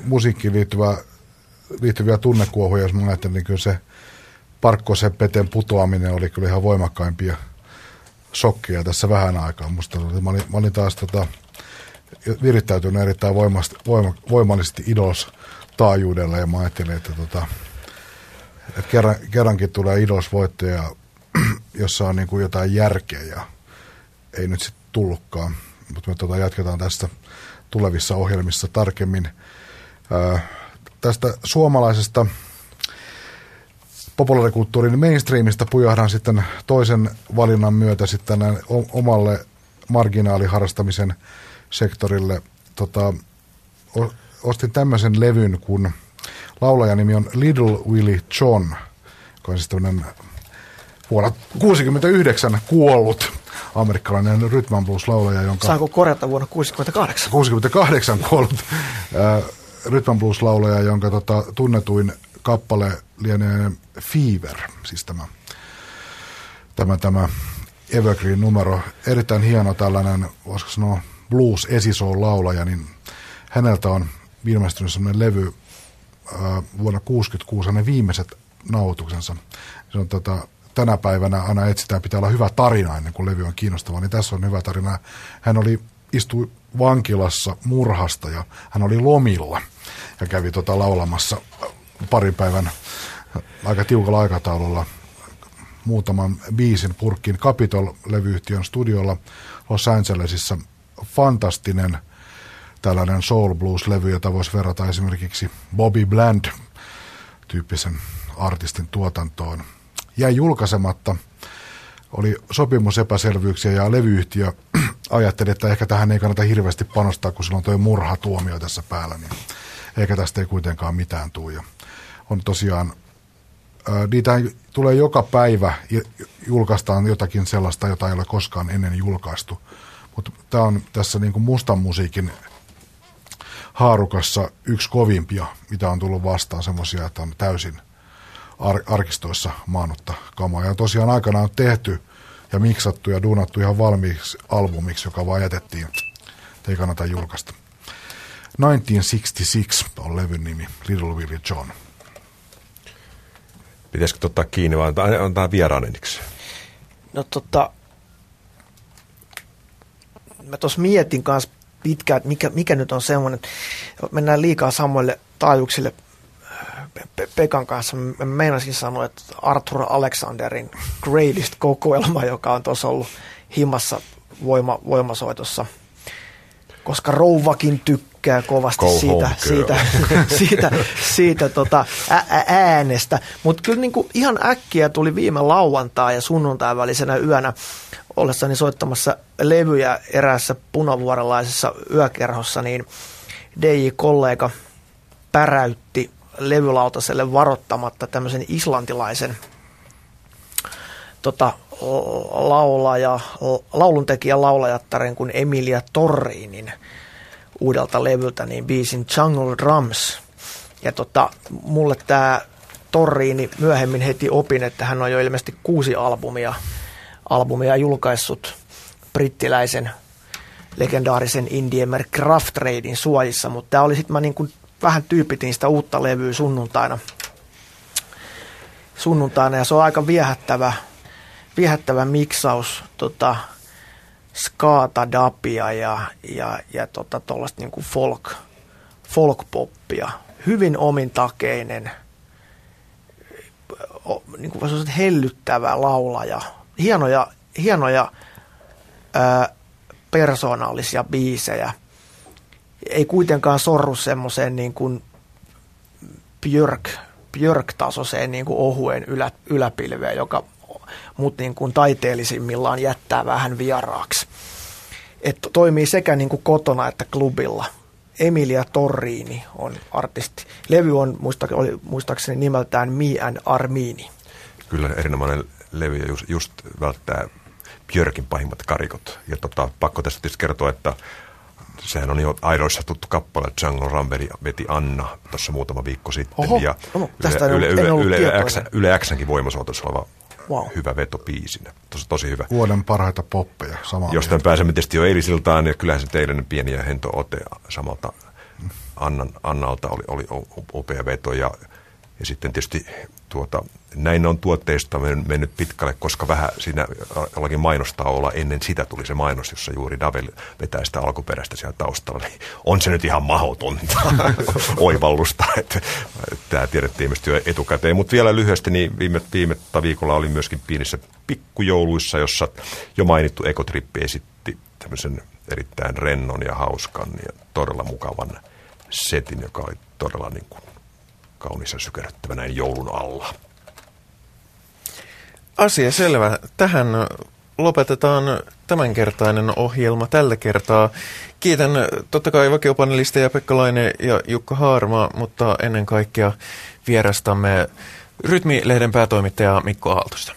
musiikkiin liittyvä, liittyviä tunnekuohuja, jos mä ajattelin, niin kyllä se Parkko Seppeten putoaminen oli kyllä ihan voimakkaimpia shokkeja tässä vähän aikaa. Musta mä olin, mä olin taas tota, virittäytynyt erittäin voimasti, voima, voimallisesti Idols taajuudella ja mä ajattelin, että, tota, että kerran, kerrankin tulee Idols voittaja, jossa on niin kuin jotain järkeä ja ei nyt sitten tullutkaan. Mutta me tota jatketaan tästä tulevissa ohjelmissa tarkemmin. Ää, tästä suomalaisesta populaarikulttuurin mainstreamista pujahdan sitten toisen valinnan myötä sitten omalle marginaaliharrastamisen sektorille. Tota, ostin tämmöisen levyn, kun laulajan nimi on Little Willie John, joka on siis tämmöinen vuonna 1969 kuollut amerikkalainen rhythm blues laulaja, jonka... Saanko korjata vuonna 68? 68 kuollut äh, rhythm blues laulaja, jonka tota, tunnetuin kappale lienee Fever, siis tämä, tämä, tämä Evergreen-numero. Erittäin hieno tällainen, voisiko sanoa, blues esisoul laulaja, niin häneltä on ilmestynyt sellainen levy äh, vuonna 1966, hänen viimeiset nauhoituksensa. Se on tota, tänä päivänä aina etsitään, pitää olla hyvä tarina ennen kuin levy on kiinnostava, niin tässä on hyvä tarina. Hän oli, istui vankilassa murhasta ja hän oli lomilla ja kävi tota laulamassa parin päivän aika tiukalla aikataululla muutaman biisin purkkiin Capitol-levyyhtiön studiolla Los Angelesissa. Fantastinen tällainen soul blues-levy, jota voisi verrata esimerkiksi Bobby Bland-tyyppisen artistin tuotantoon – jäi julkaisematta. Oli sopimusepäselvyyksiä ja levyyhtiö ajatteli, että ehkä tähän ei kannata hirveästi panostaa, kun sillä on tuo murhatuomio tässä päällä, niin eikä tästä ei kuitenkaan mitään tule. Ja on tosiaan, niitä tulee joka päivä, julkaistaan jotakin sellaista, jota ei ole koskaan ennen julkaistu. Mutta tämä on tässä niin kuin mustan musiikin haarukassa yksi kovimpia, mitä on tullut vastaan, semmoisia, että on täysin ar- arkistoissa maanutta kamaa. Ja tosiaan aikanaan on tehty ja miksattu ja duunattu ihan valmiiksi albumiksi, joka vaan jätettiin. Ei kannata julkaista. 1966 on levyn nimi, Little Willie John. Pitäisikö ottaa kiinni vai on tämä vieraan eniksi? No tota, mä tuossa mietin kanssa pitkään, että mikä, mikä nyt on semmoinen, mennään liikaa samoille taajuuksille Pekan kanssa. Meinasin sanoa, että Arthur Alexanderin Greatest kokoelma, joka on tuossa ollut himmassa voima, voimasoitossa, koska rouvakin tykkää kovasti Go siitä, siitä, siitä, siitä tota, ä- äänestä. Mutta kyllä niinku ihan äkkiä tuli viime lauantai ja sunnuntai välisenä yönä ollessani soittamassa levyjä eräässä punavuorelaisessa yökerhossa, niin DJ-kollega päräytti levylautaselle varoittamatta tämmöisen islantilaisen tota, laulaja, lauluntekijä laulajattaren kuin Emilia Torriinin uudelta levyltä, niin biisin Jungle Drums. Ja tota, mulle tämä Torriini myöhemmin heti opin, että hän on jo ilmeisesti kuusi albumia, albumia julkaissut brittiläisen legendaarisen Indiemer Craft Raidin suojissa, mutta tämä oli sitten mä niin kuin vähän tyypitin sitä uutta levyä sunnuntaina. Sunnuntaina ja se on aika viehättävä, viehättävä miksaus tota, skaata dapia ja, ja, ja tota, tuollaista niin folk, folk-poppia. Hyvin omintakeinen, niin kuin hellyttävä laulaja. Hienoja, hienoja ää, persoonallisia biisejä – ei kuitenkaan sorru semmoiseen niin kuin Björk, Björk-tasoiseen niin kuin ohuen ylä, yläpilveen, joka mut niin kuin taiteellisimmillaan jättää vähän vieraaksi. Että toimii sekä niin kuin kotona että klubilla. Emilia Torrini on artisti. Levy on muista, oli, muistaakseni nimeltään Me and Armini. Kyllä erinomainen levy just, just välttää Björkin pahimmat karikot. Ja tota, pakko tästä tietysti kertoa, että sehän on jo aidoissa tuttu kappale. Jungle Ramberi veti Anna tuossa muutama viikko sitten. Oho, ja no, tästä Yle, Yle, Yle, Yle, X, Yle Xnkin voimasuotossa oleva Wow. hyvä veto biisinä. Tosi, tosi hyvä. Vuoden parhaita poppeja. Samaa Jostain mieltä. pääsemme tietysti jo eilisiltaan, ja kyllähän se teidän pieni ja hento ote samalta Annan, Annalta oli, oli upea veto. Ja, ja sitten tietysti tuota, näin on tuotteista mennyt pitkälle, koska vähän siinä jollakin mainostaa olla ennen sitä tuli se mainos, jossa juuri Davel vetää sitä alkuperäistä siellä taustalla. Niin on se nyt ihan mahdotonta oivallusta, että tämä tiedettiin myös jo etukäteen. Mutta vielä lyhyesti, niin viime, viime viikolla oli myöskin pienissä pikkujouluissa, jossa jo mainittu Ekotrippi esitti tämmöisen erittäin rennon ja hauskan ja todella mukavan setin, joka oli todella niin kuin kaunis ja näin joulun alla. Asia selvä. Tähän lopetetaan tämänkertainen ohjelma tällä kertaa. Kiitän totta kai vakiopanelisteja Pekka Laine ja Jukka Haarma, mutta ennen kaikkea vierastamme Rytmi-lehden päätoimittaja Mikko Aaltosta.